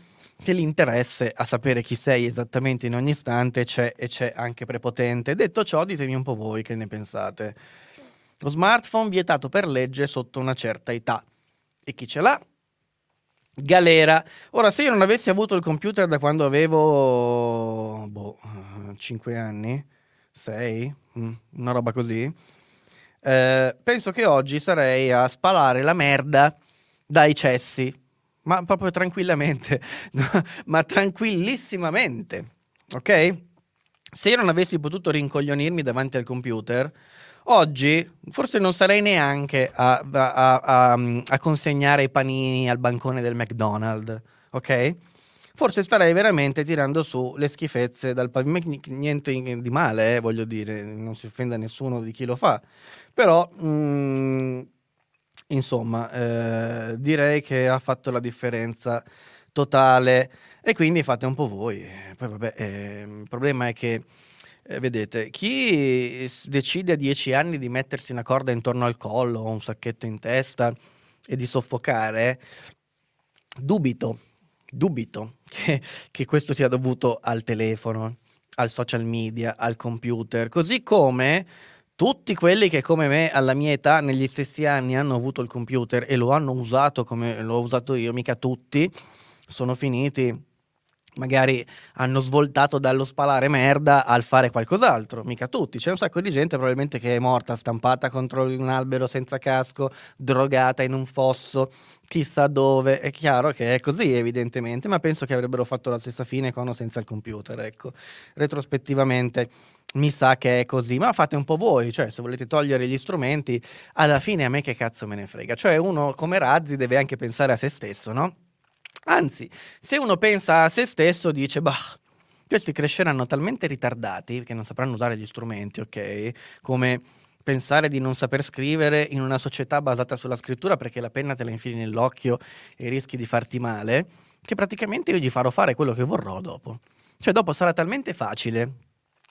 Speaker 3: che l'interesse a sapere chi sei esattamente in ogni istante c'è e c'è anche prepotente. Detto ciò, ditemi un po' voi che ne pensate. Lo smartphone vietato per legge sotto una certa età. E chi ce l'ha galera. Ora, se io non avessi avuto il computer da quando avevo boh, 5 anni, 6, mm, una roba così, eh, penso che oggi sarei a spalare la merda dai cessi, ma proprio tranquillamente, ma tranquillissimamente, ok? Se io non avessi potuto rincoglionirmi davanti al computer, Oggi forse non sarei neanche a, a, a, a, consegnare i panini al bancone del McDonald's, ok? Forse starei veramente tirando su le schifezze dal pavimento, niente di male, eh, voglio dire, non si offenda nessuno di chi lo fa, però mh, mm, insomma eh, direi che ha fatto la differenza totale e quindi fate un po' voi. Poi vabbè, eh, il problema è che eh, vedete, chi decide a dieci anni di mettersi una corda intorno al collo o un sacchetto in testa e di soffocare, dubito, dubito che, che questo sia dovuto al telefono, al social media, al computer, così come tutti quelli che come me alla mia età negli stessi anni hanno avuto il computer e lo hanno usato come l'ho usato io, mica tutti, sono finiti magari hanno svoltato dallo spalare merda al fare qualcos'altro, mica tutti. C'è un sacco di gente probabilmente che è morta stampata contro un albero senza casco, drogata in un fosso, chissà dove. È chiaro che è così, evidentemente, ma penso che avrebbero fatto la stessa fine con o senza il computer, ecco. Retrospettivamente mi sa che è così, ma fate un po' voi, cioè se volete togliere gli strumenti, alla fine a me che cazzo me ne frega. Cioè uno come Razzi deve anche pensare a se stesso, no? Anzi, se uno pensa a se stesso, dice, bah, questi cresceranno talmente ritardati che non sapranno usare gli strumenti, ok? Come pensare di non saper scrivere in una società basata sulla scrittura perché la penna te la infili nell'occhio e rischi di farti male, che praticamente io gli farò fare quello che vorrò dopo. Cioè dopo sarà talmente facile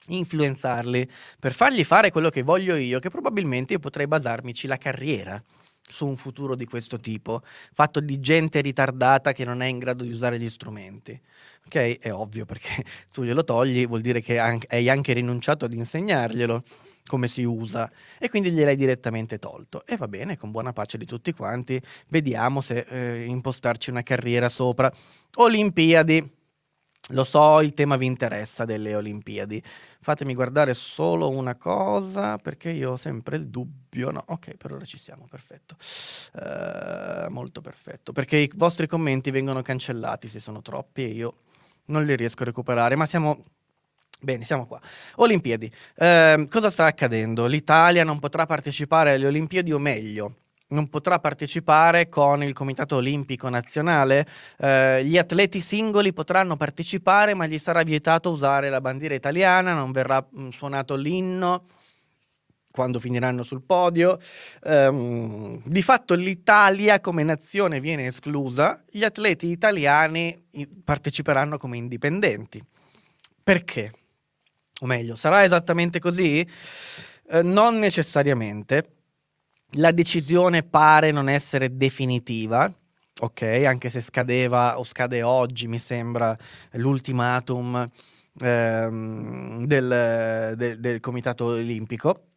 Speaker 3: influenzarli per fargli fare quello che voglio io che probabilmente io potrei basarmici la carriera su un futuro di questo tipo, fatto di gente ritardata che non è in grado di usare gli strumenti. Ok? È ovvio perché tu glielo togli, vuol dire che hai anche rinunciato ad insegnarglielo come si usa e quindi gliel'hai direttamente tolto. E va bene, con buona pace di tutti quanti, vediamo se eh, impostarci una carriera sopra. Olimpiadi. Lo so, il tema vi interessa delle Olimpiadi. Fatemi guardare solo una cosa perché io ho sempre il dubbio. No, ok, per ora ci siamo, perfetto. Uh, molto perfetto. Perché i vostri commenti vengono cancellati se sono troppi e io non li riesco a recuperare, ma siamo Bene, siamo qua. Olimpiadi. Eh, cosa sta accadendo? L'Italia non potrà partecipare alle Olimpiadi, o meglio, non potrà partecipare con il Comitato Olimpico Nazionale. Eh, gli atleti singoli potranno partecipare, ma gli sarà vietato usare la bandiera italiana, non verrà mm, suonato l'inno quando finiranno sul podio. Um, di fatto l'Italia come nazione viene esclusa, gli atleti italiani parteciperanno come indipendenti. Perché? O meglio, sarà esattamente così? Eh, non necessariamente la decisione pare non essere definitiva, ok? Anche se scadeva o scade oggi, mi sembra, l'ultimatum ehm, del, del, del Comitato Olimpico,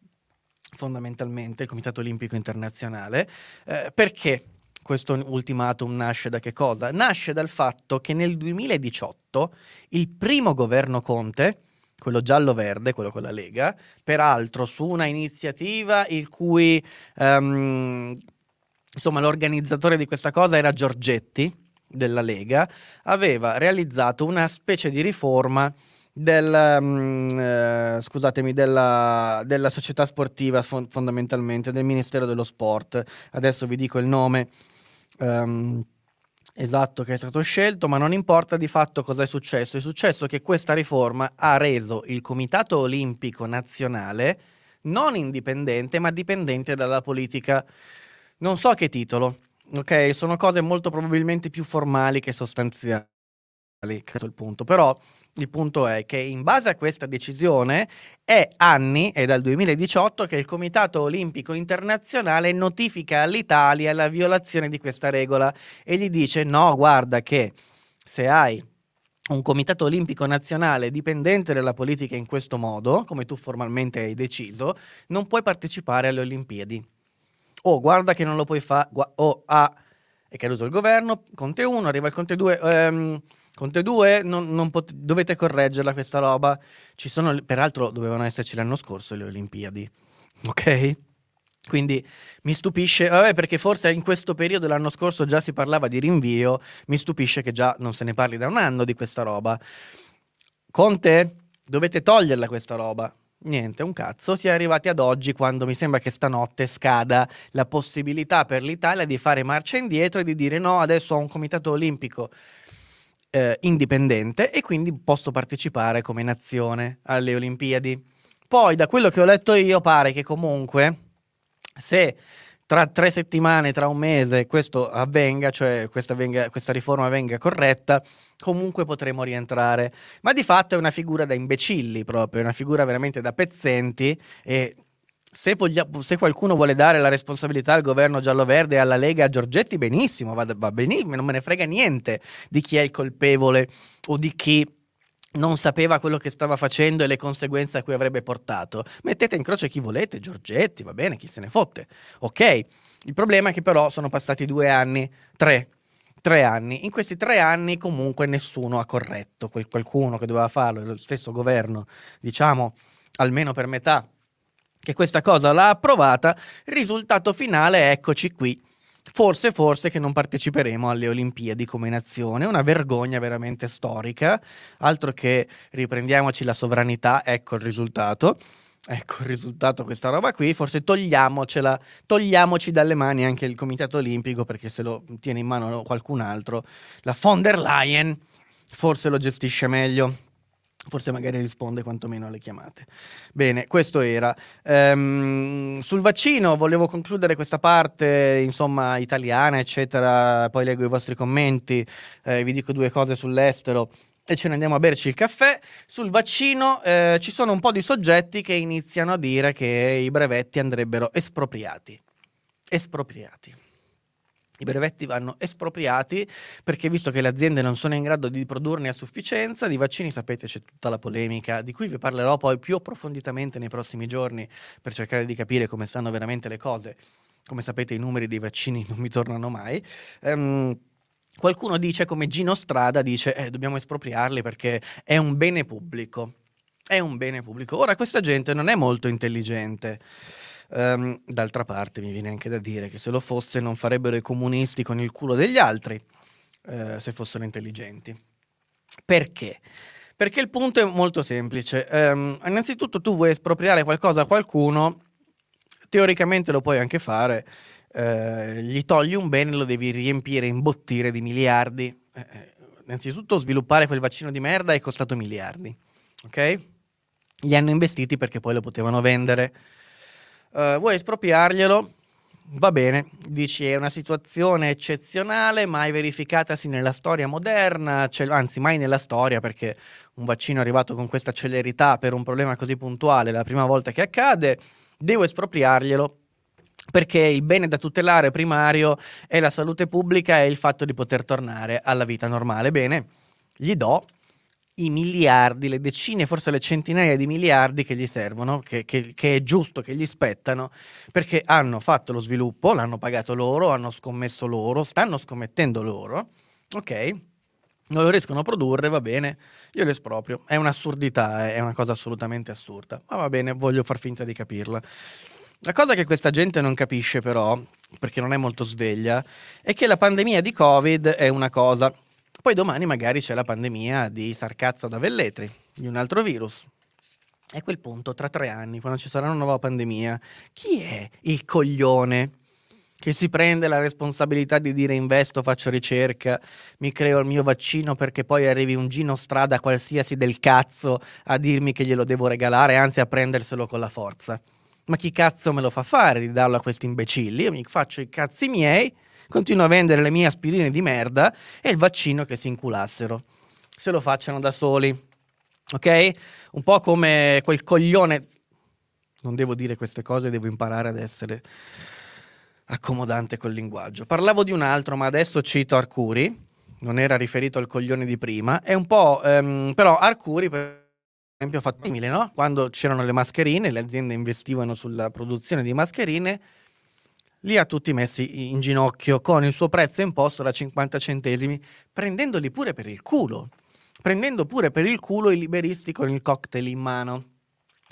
Speaker 3: fondamentalmente il Comitato Olimpico Internazionale, eh, perché questo ultimatum nasce da che cosa? Nasce dal fatto che nel 2018 il primo governo Conte, quello giallo-verde, quello con la Lega, peraltro su una iniziativa il cui um, insomma l'organizzatore di questa cosa era Giorgetti della Lega, aveva realizzato una specie di riforma del, um, eh, scusatemi, della, della, società sportiva fon- fondamentalmente, del Ministero dello Sport. Adesso vi dico il nome um, esatto che è stato scelto, ma non importa di fatto cosa è successo. È successo che questa riforma ha reso il Comitato Olimpico Nazionale non indipendente, ma dipendente dalla politica. Non so che titolo, ok? Sono cose molto probabilmente più formali che sostanziali. È il punto. Però il punto è che in base a questa decisione è anni, è dal 2018, che il Comitato Olimpico Internazionale notifica all'Italia la violazione di questa regola e gli dice no, guarda che se hai un comitato olimpico nazionale dipendente dalla politica in questo modo, come tu formalmente hai deciso, non puoi partecipare alle Olimpiadi. O guarda che non lo puoi fare, o ah, è caduto il governo, Conte 1, arriva il Conte 2, ehm, Conte 2 non, non pot- dovete correggerla questa roba. Ci sono, peraltro dovevano esserci l'anno scorso le Olimpiadi, ok? Quindi mi stupisce, vabbè perché forse in questo periodo l'anno scorso già si parlava di rinvio, mi stupisce che già non se ne parli da un anno di questa roba. Conte, dovete toglierla questa roba. Niente, un cazzo. Si è arrivati ad oggi quando mi sembra che stanotte scada la possibilità per l'Italia di fare marcia indietro e di dire no, adesso ho un comitato olimpico eh, indipendente e quindi posso partecipare come nazione alle Olimpiadi. Poi, da quello che ho letto io, pare che comunque se tra tre settimane, tra un mese, questo avvenga, cioè questa, venga, questa, riforma venga corretta, comunque potremo rientrare. Ma di fatto è una figura da imbecilli proprio, è una figura veramente da pezzenti e se, voglia, se, qualcuno vuole dare la responsabilità al governo giallo-verde e alla Lega a Giorgetti, benissimo, va, va benissimo, non me ne frega niente di chi è il colpevole o di chi non sapeva quello che stava facendo e le conseguenze a cui avrebbe portato. Mettete in croce chi volete, Giorgetti, va bene, chi se ne fotte. Ok, il problema è che però sono passati due anni, tre, tre anni. In questi tre anni comunque nessuno ha corretto, quel qualcuno che doveva farlo, lo stesso governo, diciamo, almeno per metà che questa cosa l'ha approvata, risultato finale, eccoci qui. Forse, forse che non parteciperemo alle Olimpiadi come nazione, una vergogna veramente storica, altro che riprendiamoci la sovranità, ecco il risultato. Ecco il risultato, questa roba qui, forse togliamocela, togliamoci dalle mani anche il Comitato Olimpico perché se lo tiene in mano qualcun altro, la von der Leyen forse lo gestisce meglio forse magari risponde quantomeno alle chiamate. Bene, questo era. Ehm, sul vaccino volevo concludere questa parte, insomma, italiana, eccetera, poi leggo i vostri commenti, eh, vi dico due cose sull'estero e ce ne andiamo a berci il caffè. Sul vaccino eh, ci sono un po' di soggetti che iniziano a dire che i brevetti andrebbero espropriati. Espropriati. I brevetti vanno espropriati perché visto che le aziende non sono in grado di produrne a sufficienza, di vaccini sapete c'è tutta la polemica di cui vi parlerò poi più approfonditamente nei prossimi giorni per cercare di capire come stanno veramente le cose. Come sapete i numeri dei vaccini non mi tornano mai. Um, qualcuno dice come Gino Strada dice eh, dobbiamo espropriarli perché è un bene pubblico. È un bene pubblico. Ora questa gente non è molto intelligente. Um, d'altra parte mi viene anche da dire che se lo fosse non farebbero i comunisti con il culo degli altri, uh, se fossero intelligenti. Perché? Perché il punto è molto semplice. Um, innanzitutto tu vuoi espropriare qualcosa a qualcuno, teoricamente lo puoi anche fare, uh, gli togli un bene, lo devi riempire, imbottire di miliardi. Eh, eh, innanzitutto sviluppare quel vaccino di merda è costato miliardi, ok? Li hanno investiti perché poi lo potevano vendere uh, vuoi espropriarglielo? Va bene, dici è una situazione eccezionale, mai verificatasi nella storia moderna, cioè, anzi mai nella storia perché un vaccino è arrivato con questa celerità per un problema così puntuale la prima volta che accade, devo espropriarglielo perché il bene da tutelare primario è la salute pubblica e il fatto di poter tornare alla vita normale. Bene, gli do i miliardi, le decine, forse le centinaia di miliardi che gli servono, che, che, che, è giusto che gli spettano, perché hanno fatto lo sviluppo, l'hanno pagato loro, hanno scommesso loro, stanno scommettendo loro, ok? Non lo riescono a produrre, va bene, io lo esproprio. È un'assurdità, è una cosa assolutamente assurda, ma va bene, voglio far finta di capirla. La cosa che questa gente non capisce però, perché non è molto sveglia, è che la pandemia di Covid è una cosa, poi domani magari c'è la pandemia di Sarcazzo da Velletri, di un altro virus. E a quel punto, tra tre anni, quando ci sarà una nuova pandemia, chi è il coglione che si prende la responsabilità di dire investo, faccio ricerca, mi creo il mio vaccino perché poi arrivi un gino strada qualsiasi del cazzo a dirmi che glielo devo regalare, anzi a prenderselo con la forza? Ma chi cazzo me lo fa fare di darlo a questi imbecilli? Io mi faccio i cazzi miei continuo a vendere le mie aspirine di merda e il vaccino che si inculassero. Se lo facciano da soli. Ok? Un po' come quel coglione. Non devo dire queste cose, devo imparare ad essere accomodante col linguaggio. Parlavo di un altro, ma adesso cito Arcuri. Non era riferito al coglione di prima. È un po'. Um, però Arcuri, per esempio, ha fatto simile, no? Quando c'erano le mascherine, le aziende investivano sulla produzione di mascherine li ha tutti messi in ginocchio con il suo prezzo imposto da 50 centesimi, prendendoli pure per il culo, prendendo pure per il culo i liberisti con il cocktail in mano.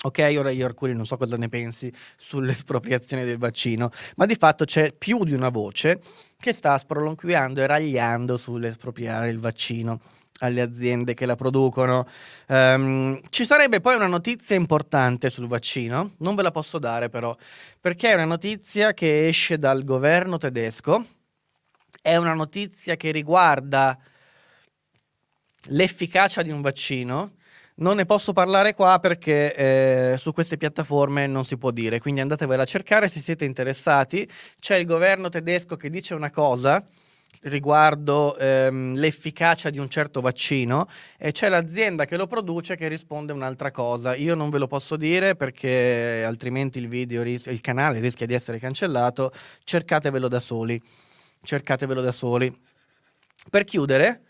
Speaker 3: Ok, ora io Arcuri non so cosa ne pensi sull'espropriazione del vaccino, ma di fatto c'è più di una voce che sta sproloquiando e ragliando sull'espropriare il vaccino alle aziende che la producono. Um, ci sarebbe poi una notizia importante sul vaccino, non ve la posso dare però, perché è una notizia che esce dal governo tedesco, è una notizia che riguarda l'efficacia di un vaccino. Non ne posso parlare qua perché eh, su queste piattaforme non si può dire, quindi andatevela a cercare se siete interessati. C'è il governo tedesco che dice una cosa, riguardo ehm, l'efficacia di un certo vaccino e c'è l'azienda che lo produce che risponde un'altra cosa. Io non ve lo posso dire perché altrimenti il video, ris- il canale rischia di essere cancellato. Cercatevelo da soli. Cercatevelo da soli. Per chiudere,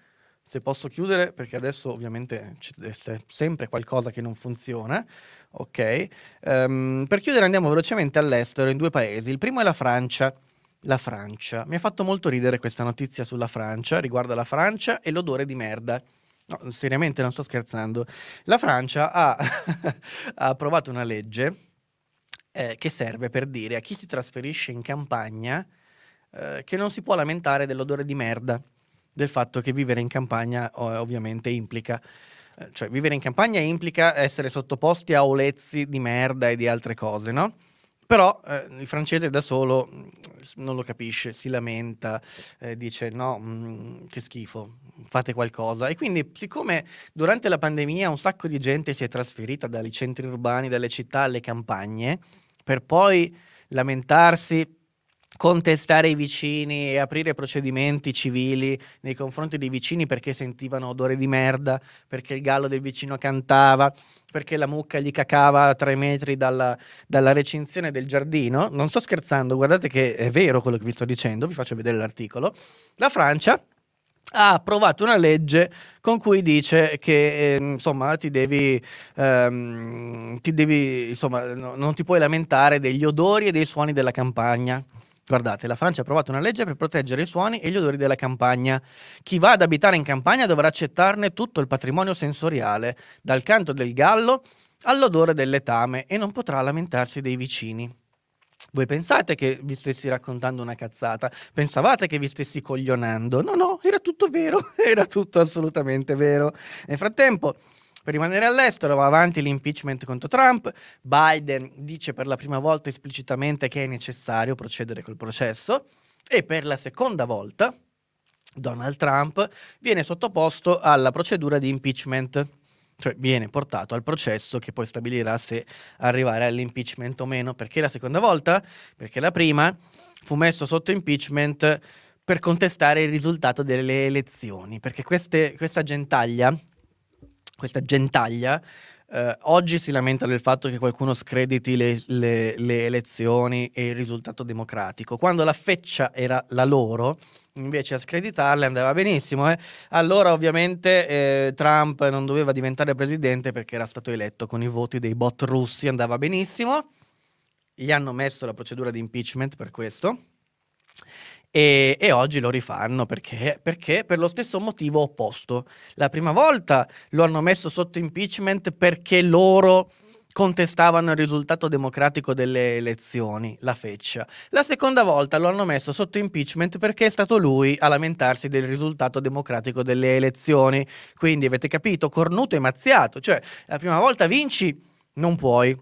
Speaker 3: se posso chiudere, perché adesso ovviamente c'è sempre qualcosa che non funziona. Ok, um, per chiudere andiamo velocemente all'estero in due paesi. Il primo è la Francia la Francia. Mi ha fatto molto ridere questa notizia sulla Francia, riguarda la Francia e l'odore di merda. No, seriamente non sto scherzando. La Francia ha, ha approvato una legge eh, che serve per dire a chi si trasferisce in campagna eh, che non si può lamentare dell'odore di merda, del fatto che vivere in campagna ovviamente implica eh, cioè vivere in campagna implica essere sottoposti a olezzi di merda e di altre cose, no? Però eh, il francese da solo mm, non lo capisce, si lamenta, eh, dice no, mh, mm, che schifo, fate qualcosa. E quindi siccome durante la pandemia un sacco di gente si è trasferita dai centri urbani, dalle città alle campagne, per poi lamentarsi contestare i vicini e aprire procedimenti civili nei confronti dei vicini perché sentivano odore di merda, perché il gallo del vicino cantava, perché la mucca gli cacava a tre metri dalla, dalla recinzione del giardino. Non sto scherzando, guardate che è vero quello che vi sto dicendo, vi faccio vedere l'articolo. La Francia ha approvato una legge con cui dice che eh, insomma ti devi, ehm, ti devi insomma no, non ti puoi lamentare degli odori e dei suoni della campagna Guardate, la Francia ha approvato una legge per proteggere i suoni e gli odori della campagna. Chi va ad abitare in campagna dovrà accettarne tutto il patrimonio sensoriale, dal canto del gallo all'odore del letame, e non potrà lamentarsi dei vicini. Voi pensate che vi stessi raccontando una cazzata? Pensavate che vi stessi coglionando? No, no, era tutto vero, era tutto assolutamente vero. Nel frattempo, per rimanere all'estero va avanti l'impeachment contro Trump, Biden dice per la prima volta esplicitamente che è necessario procedere col processo e per la seconda volta Donald Trump viene sottoposto alla procedura di impeachment, cioè viene portato al processo che poi stabilirà se arrivare all'impeachment o meno. Perché la seconda volta? Perché la prima fu messo sotto impeachment per contestare il risultato delle elezioni, perché queste, questa gentaglia questa gentaglia eh, oggi si lamenta del fatto che qualcuno screditi le, le, le elezioni e il risultato democratico. Quando la feccia era la loro, invece a screditarle andava benissimo. Eh? Allora ovviamente eh, Trump non doveva diventare presidente perché era stato eletto con i voti dei bot russi, andava benissimo. Gli hanno messo la procedura di impeachment per questo. E, e, oggi lo rifanno perché? perché? Per lo stesso motivo opposto. La prima volta lo hanno messo sotto impeachment perché loro contestavano il risultato democratico delle elezioni, la feccia. La seconda volta lo hanno messo sotto impeachment perché è stato lui a lamentarsi del risultato democratico delle elezioni. Quindi avete capito, cornuto e mazziato. Cioè, la prima volta vinci, non puoi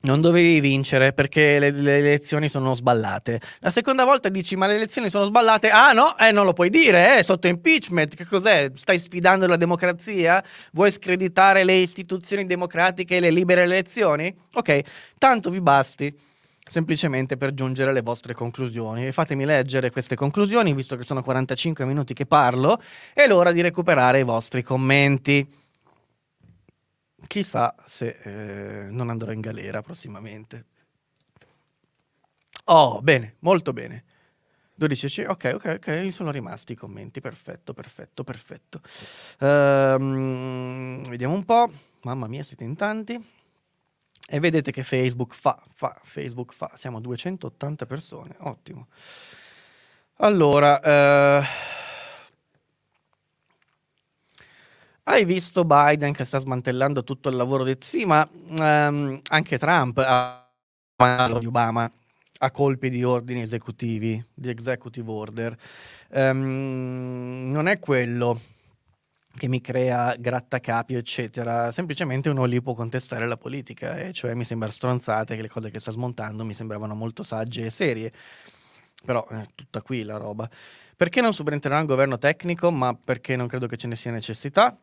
Speaker 3: non dovevi vincere perché le, le, elezioni sono sballate. La seconda volta dici ma le elezioni sono sballate? Ah no, eh, non lo puoi dire, eh, sotto impeachment, che cos'è? Stai sfidando la democrazia? Vuoi screditare le istituzioni democratiche e le libere elezioni? Ok, tanto vi basti semplicemente per giungere alle vostre conclusioni. E fatemi leggere queste conclusioni, visto che sono 45 minuti che parlo, è l'ora di recuperare i vostri commenti. Chissà se eh, non andrò in galera prossimamente. Oh, bene, molto bene. 12 ok, ok, ok, sono rimasti i commenti, perfetto, perfetto, perfetto. Um, vediamo un po', mamma mia siete in tanti. E vedete che Facebook fa, fa, Facebook fa, siamo 280 persone, ottimo. Allora, eh, Hai visto Biden che sta smantellando tutto il lavoro di... Sì, ma um, anche Trump ha di Obama a colpi di ordini esecutivi, di executive order. Um, non è quello che mi crea grattacapi, eccetera. Semplicemente uno lì può contestare la politica, e cioè mi sembra stronzate che le cose che sta smontando mi sembravano molto sagge e serie. Però è tutta qui la roba. Perché non subentrerà un governo tecnico? Ma perché non credo che ce ne sia necessità.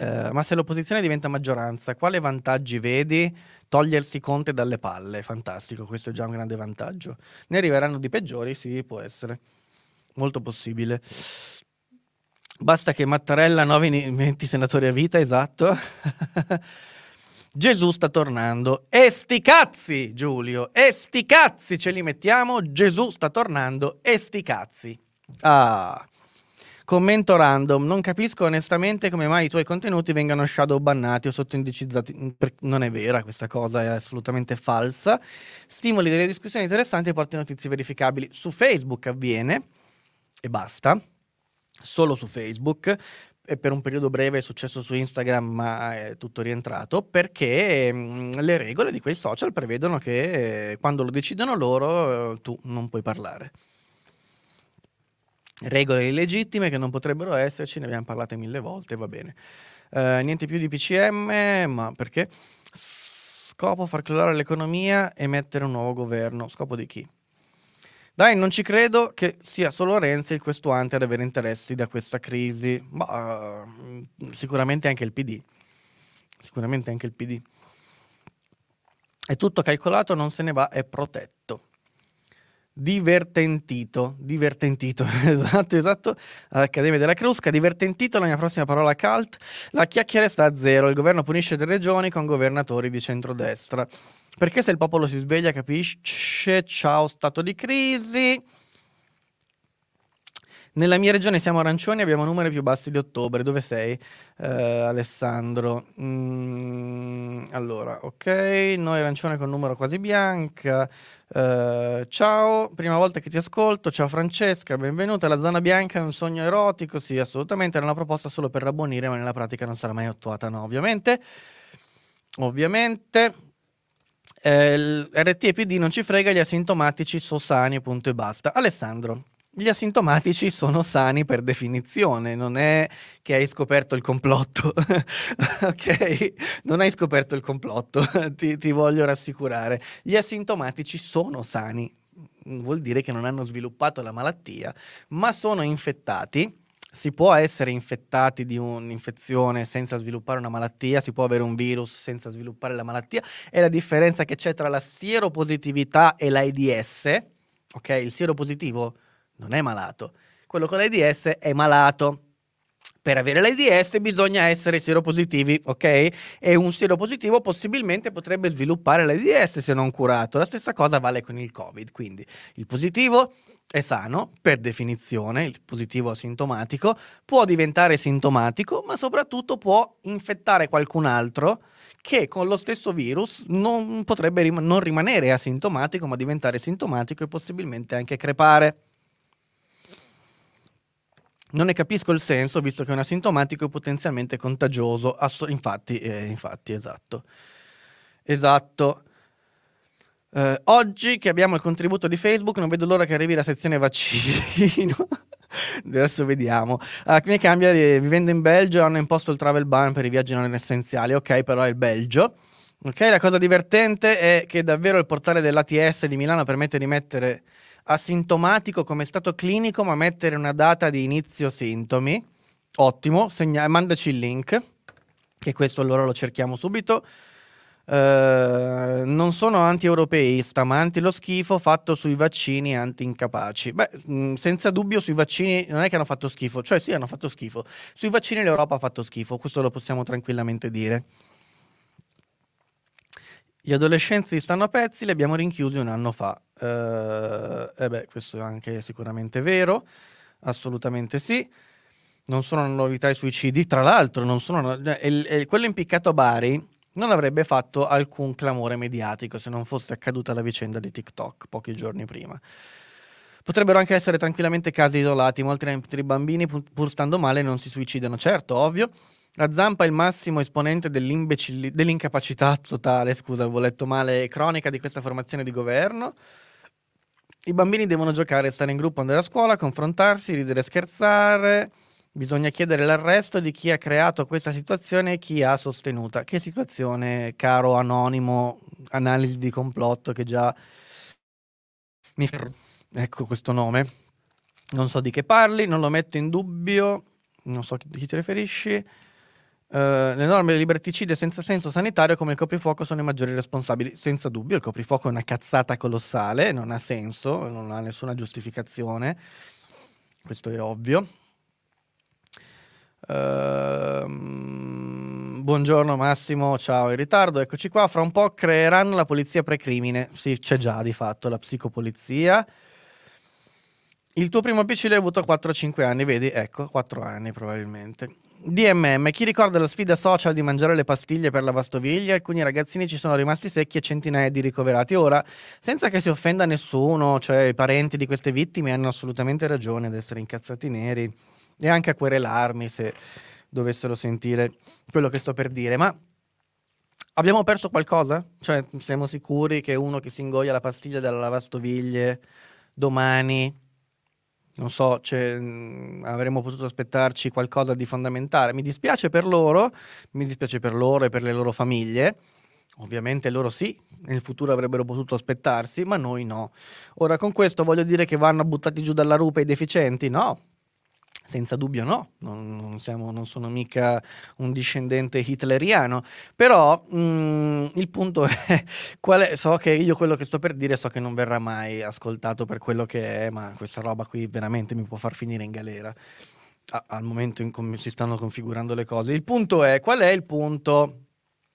Speaker 3: Eh, ma se l'opposizione diventa maggioranza, quale vantaggi vedi? Togliersi Conte dalle palle, fantastico, questo è già un grande vantaggio. Ne arriveranno di peggiori? Sì, può essere. Molto possibile. Basta che Mattarella 20 senatori a vita, esatto. Gesù sta tornando. E sti cazzi, Giulio, e sti cazzi ce li mettiamo. Gesù sta tornando, e sti cazzi. Ah. Commento random, non capisco onestamente come mai i tuoi contenuti vengano shadow bannati o sottoindicizzati. Non è vera questa cosa, è assolutamente falsa. Stimoli delle discussioni interessanti e porti notizie verificabili. Su Facebook avviene e basta, solo su Facebook. E per un periodo breve è successo su Instagram, ma è tutto rientrato perché mm, le regole di quei social prevedono che eh, quando lo decidono loro eh, tu non puoi parlare regole illegittime che non potrebbero esserci, ne abbiamo parlato mille volte, va bene. Uh, niente più di PCM, ma perché? Scopo far crollare l'economia e mettere un nuovo governo. Scopo di chi? Dai, non ci credo che sia solo Renzi il questuante ad avere interessi da questa crisi, ma uh, sicuramente anche il PD. Sicuramente anche il PD. È tutto calcolato, non se ne va, è protetto. Divertentito, divertentito, esatto, esatto, all'Accademia della Crusca, divertentito, la mia prossima parola cult, la chiacchiera sta a zero, il governo punisce le regioni con governatori di centrodestra, perché se il popolo si sveglia capisce, ciao stato di crisi, nella mia regione siamo arancioni, abbiamo numeri più bassi di ottobre. Dove sei, uh, Alessandro? Mm, allora, ok, noi arancione con numero quasi bianca. Uh, ciao, prima volta che ti ascolto. Ciao Francesca, benvenuta. La zona bianca è un sogno erotico? Sì, assolutamente. Era una proposta solo per rabbonire, ma nella pratica non sarà mai attuata, no, ovviamente. Ovviamente. Eh, RT e PD non ci frega, gli asintomatici sono sani, punto e basta. Alessandro, gli asintomatici sono sani per definizione, non è che hai scoperto il complotto, ok? Non hai scoperto il complotto, ti, ti voglio rassicurare. Gli asintomatici sono sani, vuol dire che non hanno sviluppato la malattia, ma sono infettati. Si può essere infettati di un'infezione senza sviluppare una malattia, si può avere un virus senza sviluppare la malattia, è la differenza che c'è tra la sieropositività e l'AIDS, ok? Il sieropositivo non è malato. Quello con l'AIDS è malato. Per avere l'AIDS bisogna essere sieropositivi, ok? E un sieropositivo possibilmente potrebbe sviluppare l'AIDS se non curato. La stessa cosa vale con il Covid, quindi il positivo è sano, per definizione, il positivo asintomatico, può diventare sintomatico, ma soprattutto può infettare qualcun altro che con lo stesso virus non potrebbe rim- non rimanere asintomatico, ma diventare sintomatico e possibilmente anche crepare. Non ne capisco il senso, visto che è un asintomatico e potenzialmente contagioso. Asso- infatti, eh, infatti, esatto. Esatto. Eh, oggi che abbiamo il contributo di Facebook, non vedo l'ora che arrivi la sezione vaccino. Adesso vediamo. Uh, mi cambia, eh, vivendo in Belgio hanno imposto il travel ban per i viaggi non essenziali. Ok, però è il Belgio. Ok, la cosa divertente è che davvero il portale dell'ATS di Milano permette di mettere asintomatico come stato clinico, ma mettere una data di inizio sintomi. Ottimo, segna- mandaci il link, che questo allora lo cerchiamo subito. Uh, non sono anti-europeista, ma anti lo schifo fatto sui vaccini anti-incapaci. Beh, mh, senza dubbio sui vaccini non è che hanno fatto schifo, cioè sì, hanno fatto schifo. Sui vaccini l'Europa ha fatto schifo, questo lo possiamo tranquillamente dire. Gli adolescenti stanno a pezzi, li abbiamo rinchiusi un anno fa. Uh, e beh, questo è anche sicuramente vero, assolutamente sì. Non sono novità i suicidi, tra l'altro, non sono, il, il, quello impiccato a Bari non avrebbe fatto alcun clamore mediatico se non fosse accaduta la vicenda di TikTok pochi giorni prima. Potrebbero anche essere tranquillamente casi isolati, molti altri bambini pur stando male non si suicidano, certo, ovvio. La Zampa è il massimo esponente dell'incapacità totale, scusa, avevo letto male, cronica di questa formazione di governo. I bambini devono giocare, stare in gruppo, andare a scuola, confrontarsi, ridere, scherzare, Bisogna chiedere l'arresto di chi ha creato questa situazione e chi ha sostenuta. Che situazione, caro anonimo, analisi di complotto che già mi ecco questo nome. Non so di che parli, non lo metto in dubbio, non so chi ti riferisci. Uh, le norme liberticide senza senso sanitario come il coprifuoco sono i maggiori responsabili. Senza dubbio, il coprifuoco è una cazzata colossale, non ha senso, non ha nessuna giustificazione. Questo è ovvio. Uh, buongiorno Massimo, ciao in ritardo, eccoci qua. Fra un po' creeranno la polizia precrimine. Sì, c'è già di fatto la psicopolizia. Il tuo primo PC l'hai avuto a 4-5 anni, vedi? Ecco, 4 anni probabilmente. DMM, chi ricorda la sfida social di mangiare le pastiglie per la lavastoviglie? Alcuni ragazzini ci sono rimasti secchi e centinaia di ricoverati. Ora, senza che si offenda nessuno, cioè i parenti di queste vittime hanno assolutamente ragione ad essere incazzati neri e anche a querelarmi se dovessero sentire quello che sto per dire. Ma abbiamo perso qualcosa? Cioè, siamo sicuri che uno che si ingoia la pastiglia della lavastoviglie domani, non so, cioè, avremmo potuto aspettarci qualcosa di fondamentale. Mi dispiace per loro, mi dispiace per loro e per le loro famiglie. Ovviamente loro sì, nel futuro avrebbero potuto aspettarsi, ma noi no. Ora con questo voglio dire che vanno buttati giù dalla rupe i deficienti? No, senza dubbio no, non, non, siamo, non, sono mica un discendente hitleriano, però mh, mm, il punto è, è, so che io quello che sto per dire so che non verrà mai ascoltato per quello che è, ma questa roba qui veramente mi può far finire in galera a, al momento in cui si stanno configurando le cose. Il punto è, qual è il punto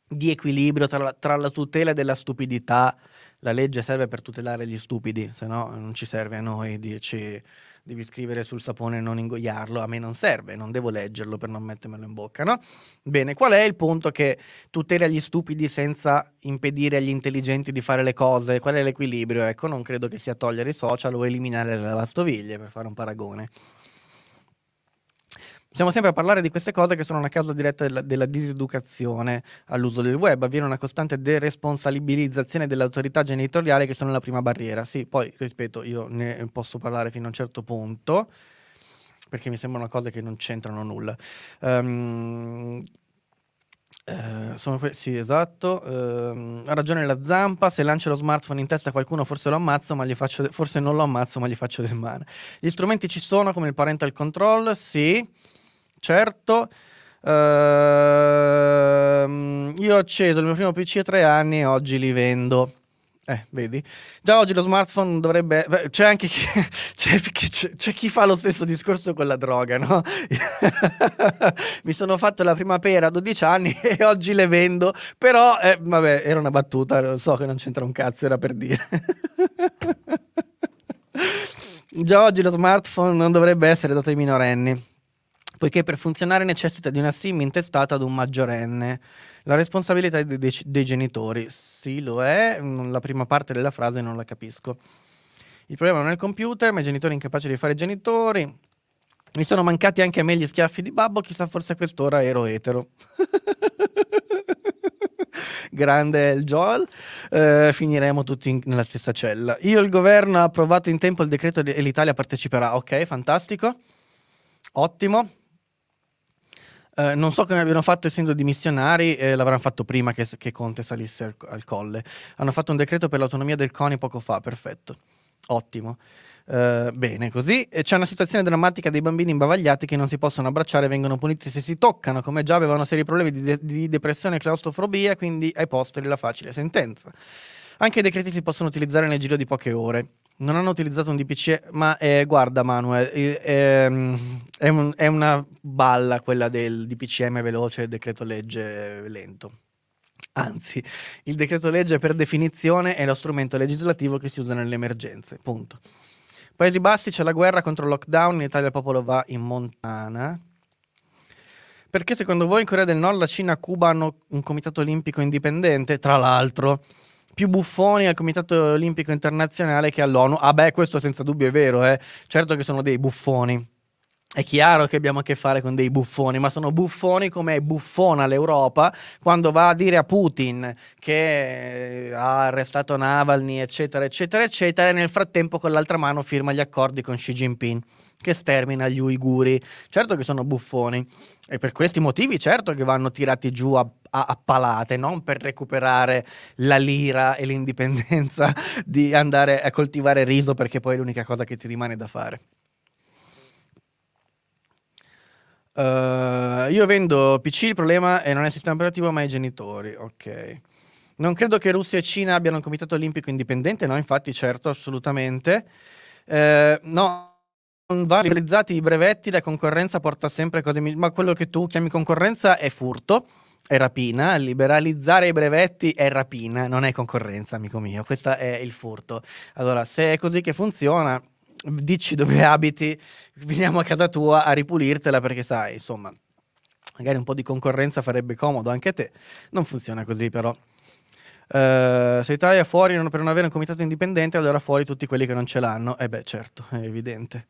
Speaker 3: di equilibrio tra tra la tutela della stupidità? La legge serve per tutelare gli stupidi, se no non ci serve a noi dirci devi scrivere sul sapone e non ingoiarlo, a me non serve, non devo leggerlo per non mettermelo in bocca, no? Bene, qual è il punto che tutela gli stupidi senza impedire agli intelligenti di fare le cose? Qual è l'equilibrio? Ecco, non credo che sia togliere i social o eliminare le lavastoviglie, per fare un paragone. Siamo sempre a parlare di queste cose che sono una causa diretta della, della diseducazione all'uso del web. Avviene una costante deresponsabilizzazione delle autorità genitoriali che sono la prima barriera. Sì, poi, ripeto, io ne posso parlare fino a un certo punto, perché mi sembrano cose che non c'entrano nulla. Um, eh, que- sì, esatto. Eh, ha ragione la zampa. Se lancia lo smartphone in testa a qualcuno, forse lo ammazzo, ma gli faccio de- forse non lo ammazzo, ma gli faccio del male. Gli strumenti ci sono, come il parental control, sì certo. Uh, io ho acceso il mio primo PC a tre anni e oggi li vendo. Eh, vedi? Già oggi lo smartphone dovrebbe... C'è anche chi, c'è, c'è, c'è chi fa lo stesso discorso con la droga, no? Mi sono fatto la prima pera a 12 anni e oggi le vendo, però, eh, vabbè, era una battuta, lo so che non c'entra un cazzo, era per dire. Già oggi lo smartphone non dovrebbe essere dato ai minorenni poiché per funzionare necessita di una SIM intestata ad un maggiorenne. La responsabilità dei, dei, dei, genitori. Sì, lo è, la prima parte della frase non la capisco. Il problema non è il computer, ma i genitori incapaci di fare genitori. Mi sono mancati anche a me gli schiaffi di babbo, chissà forse a quest'ora ero etero. Grande il Joel, eh, finiremo tutti in, nella stessa cella. Io il governo ha approvato in tempo il decreto e l'Italia parteciperà. Ok, fantastico. Ottimo. Eh, non so come abbiano fatto essendo dimissionari, eh, l'avranno fatto prima che, che Conte salisse al, al, colle. Hanno fatto un decreto per l'autonomia del CONI poco fa, perfetto. Ottimo. Uh, bene, così c'è una situazione drammatica dei bambini imbavagliati che non si possono abbracciare e vengono puniti se si toccano, come già avevano seri problemi di, de- di depressione e claustrofobia, quindi ai posteri la facile sentenza. Anche i decreti si possono utilizzare nel giro di poche ore. Non hanno utilizzato un DPC, ma eh, guarda Manuel, eh, ehm, è, un, è, una balla quella del DPCM veloce e decreto legge lento. Anzi, il decreto legge per definizione è lo strumento legislativo che si usa nelle emergenze. Punto. Paesi Bassi c'è la guerra contro il lockdown, in Italia il popolo va in montana. Perché secondo voi in Corea del Nord, la Cina e Cuba hanno un comitato olimpico indipendente? Tra l'altro, più buffoni al Comitato Olimpico Internazionale che all'ONU. Ah beh, questo senza dubbio è vero, eh. certo che sono dei buffoni. È chiaro che abbiamo a che fare con dei buffoni, ma sono buffoni come buffona l'Europa quando va a dire a Putin che ha arrestato Navalny, eccetera, eccetera, eccetera, e nel frattempo con l'altra mano firma gli accordi con Xi Jinping che stermina gli uiguri. Certo che sono buffoni e per questi motivi certo che vanno tirati giù a, a, a palate, non per recuperare la lira e l'indipendenza di andare a coltivare riso perché poi è l'unica cosa che ti rimane da fare. Uh, io vendo PC, il problema è non è il sistema operativo ma i genitori, ok. Non credo che Russia e Cina abbiano un comitato olimpico indipendente, no, infatti, certo, assolutamente. Uh, no, non vanno realizzati i brevetti, la concorrenza porta sempre cose ma quello che tu chiami concorrenza è furto, è rapina, liberalizzare i brevetti è rapina, non è concorrenza, amico mio, questo è il furto. Allora, se è così che funziona, dici dove abiti, veniamo a casa tua a ripulirtela perché sai, insomma, magari un po' di concorrenza farebbe comodo anche a te. Non funziona così però. Uh, se Italia è fuori per non avere un comitato indipendente, allora fuori tutti quelli che non ce l'hanno. Eh beh, certo, è evidente.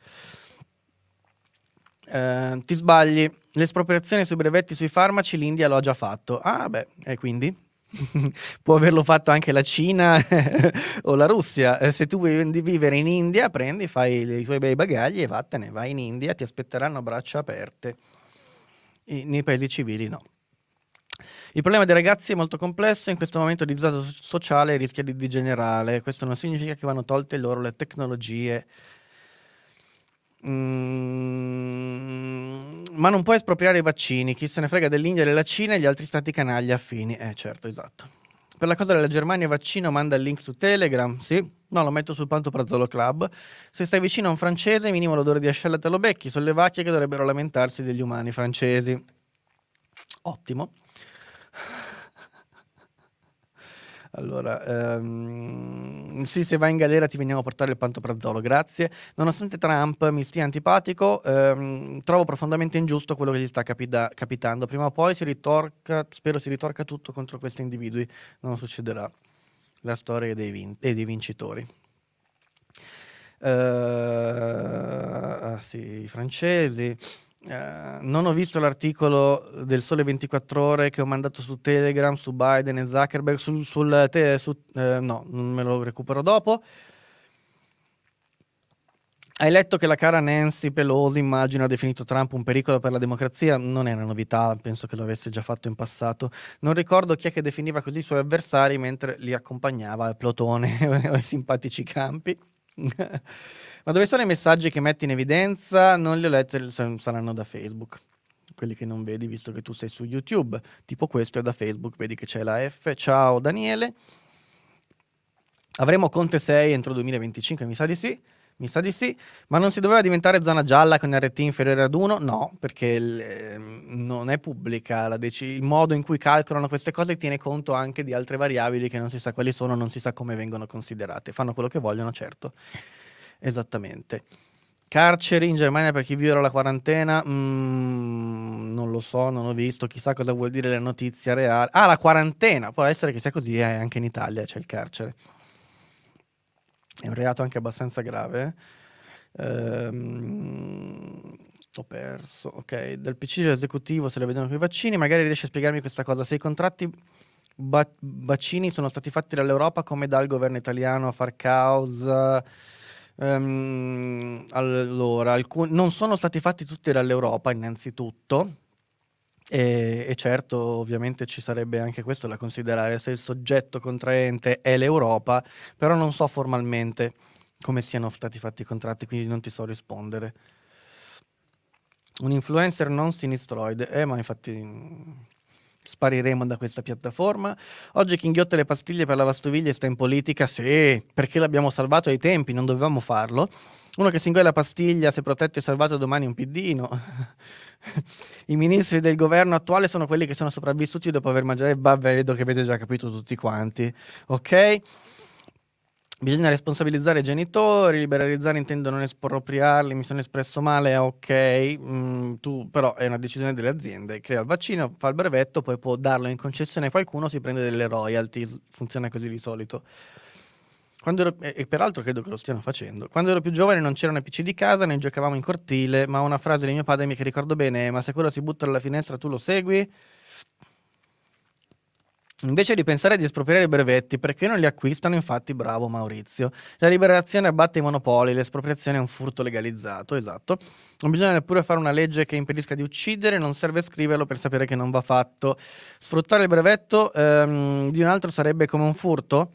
Speaker 3: Uh, ti sbagli, l'espropriazione sui brevetti sui farmaci l'India lo già fatto. Ah, beh, e quindi? Può averlo fatto anche la Cina o la Russia. Eh, se tu vuoi vivere in India, prendi, fai i tuoi bei bagagli e vattene, vai in India, ti aspetteranno a braccia aperte. I, nei paesi civili no. Il problema dei ragazzi è molto complesso, in questo momento di disagio sociale rischia di degenerare. Questo non significa che vanno tolte loro le tecnologie. Mm, ma non puoi espropriare i vaccini. Chi se ne frega dell'India, della Cina e gli altri stati canaglia affini. Eh, certo, esatto. Per la cosa della Germania vaccino manda il link su Telegram, sì. No, lo metto sul Pantoprazzolo Club. Se stai vicino a un francese, minimo l'odore di ascella te lo becchi. Sono le vacche che dovrebbero lamentarsi degli umani francesi. Ottimo. Allora, um, sì, se vai in galera ti veniamo a portare il pantoprazzolo, grazie. Nonostante Trump mi stia antipatico, um, trovo profondamente ingiusto quello che gli sta capita- capitando. Prima o poi si ritorca, spero si ritorca tutto contro questi individui. Non succederà. La storia dei, vin- e dei vincitori. Uh, ah, sì, i francesi. Uh, non ho visto l'articolo del Sole 24 Ore che ho mandato su Telegram, su Biden e Zuckerberg, sul, sul te, su, uh, no, non me lo recupero dopo. Hai letto che la cara Nancy Pelosi, immagino, ha definito Trump un pericolo per la democrazia? Non è una novità, penso che lo avesse già fatto in passato. Non ricordo chi è che definiva così i suoi avversari mentre li accompagnava al plotone o ai simpatici campi. Ma dove sono i messaggi che metti in evidenza? Non li ho letti, saranno da Facebook. Quelli che non vedi visto che tu sei su YouTube. Tipo questo è da Facebook, vedi che c'è la F. Ciao Daniele. Avremo Conte 6 entro 2025, mi sa di sì. Mi sa di sì, ma non si doveva diventare zona gialla con RT inferiore ad 1? No, perché il, eh, non è pubblica dec- il modo in cui calcolano queste cose tiene conto anche di altre variabili che non si sa quali sono, non si sa come vengono considerate. Fanno quello che vogliono, certo. Esattamente. Carceri in Germania per chi viola la quarantena? Mm, non lo so, non ho visto, chissà cosa vuol dire la notizia reale. Ah, la quarantena, può essere che sia così, eh, anche in Italia c'è il carcere. È un reato anche abbastanza grave. Ehm, ho perso. Ok, del PC dell'esecutivo se lo vedono con i vaccini, magari riesce a spiegarmi questa cosa. Se i contratti vaccini sono stati fatti dall'Europa come dal governo italiano a far causa... Um, allora, alcun- non sono stati fatti tutti dall'Europa, innanzitutto, e, e, certo, ovviamente ci sarebbe anche questo da considerare se il soggetto contraente è l'Europa, però non so formalmente come siano stati fatti i contratti, quindi non ti so rispondere. Un influencer non sinistroide, eh, ma infatti mm, spariremo da questa piattaforma. Oggi chi inghiotte le pastiglie per la lavastoviglie sta in politica? Sì, perché l'abbiamo salvato ai tempi, non dovevamo farlo. Uno che si ingoia la pastiglia, se protetto e salvato domani un piddino. I ministri del governo attuale sono quelli che sono sopravvissuti dopo aver mangiato. Vabbè, vedo che avete già capito tutti quanti. Ok? Bisogna responsabilizzare i genitori, liberalizzare intendo non espropriarli, mi sono espresso male, ok, mm, tu però è una decisione delle aziende, crea il vaccino, fa il brevetto, poi può darlo in concessione a qualcuno, si prende delle royalties, funziona così di solito. Ero, e peraltro credo che lo stiano facendo. Quando ero più giovane non c'erano PC di casa, ne giocavamo in cortile, ma una frase di mio padre mi che ricordo bene, ma se quello si butta dalla finestra tu lo segui? Invece di pensare di espropriare i brevetti, perché non li acquistano? Infatti, bravo Maurizio. La liberazione abbatte i monopoli, l'espropriazione è un furto legalizzato, esatto. Non bisogna neppure fare una legge che impedisca di uccidere, non serve scriverlo per sapere che non va fatto. Sfruttare il brevetto ehm, di un altro sarebbe come un furto?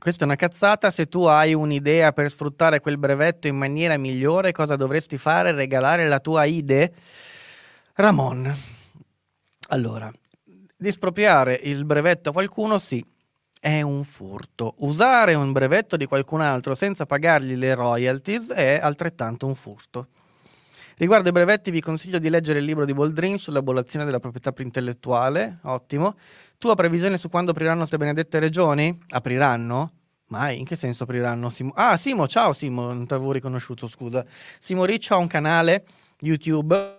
Speaker 3: Questa è una cazzata, se tu hai un'idea per sfruttare quel brevetto in maniera migliore, cosa dovresti fare? Regalare la tua idea? Ramon. Allora, di espropriare il brevetto a qualcuno, sì, è un furto. Usare un brevetto di qualcun altro senza pagargli le royalties è altrettanto un furto. Riguardo i brevetti vi consiglio di leggere il libro di Boldrin sull'abolizione della proprietà intellettuale, ottimo. Tu hai previsione su quando apriranno queste benedette regioni? Apriranno? Mai? In che senso apriranno? Simo... Ah, Simo, ciao Simo, non ti avevo riconosciuto, scusa. Simo Riccio ha un canale YouTube,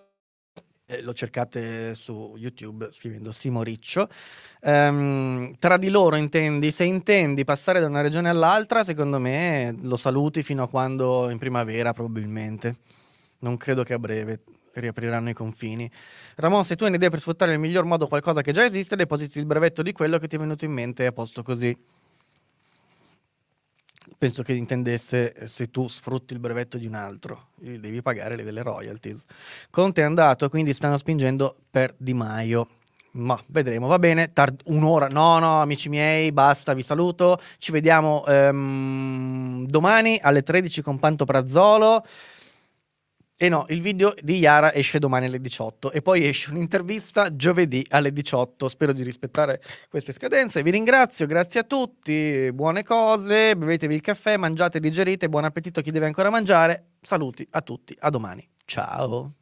Speaker 3: eh, lo cercate su YouTube scrivendo Simo Riccio. Um, tra di loro intendi, se intendi passare da una regione all'altra, secondo me lo saluti fino a quando in primavera probabilmente. Non credo che a breve riapriranno i confini. Ramon, se tu hai un'idea per sfruttare nel miglior modo qualcosa che già esiste, depositi il brevetto di quello che ti è venuto in mente e a posto così. Penso che intendesse se tu sfrutti il brevetto di un altro, devi pagare le delle royalties. Conte è andato, quindi stanno spingendo per Di Maio. Ma vedremo, va bene, tard- un'ora, no no amici miei, basta, vi saluto, ci vediamo um, domani alle 13 con Panto Prazzolo. E no, il video di Yara esce domani alle 18 e poi esce un'intervista giovedì alle 18. Spero di rispettare queste scadenze. Vi ringrazio, grazie a tutti, buone cose, bevetevi il caffè, mangiate, digerite, buon appetito a chi deve ancora mangiare. Saluti a tutti, a domani. Ciao.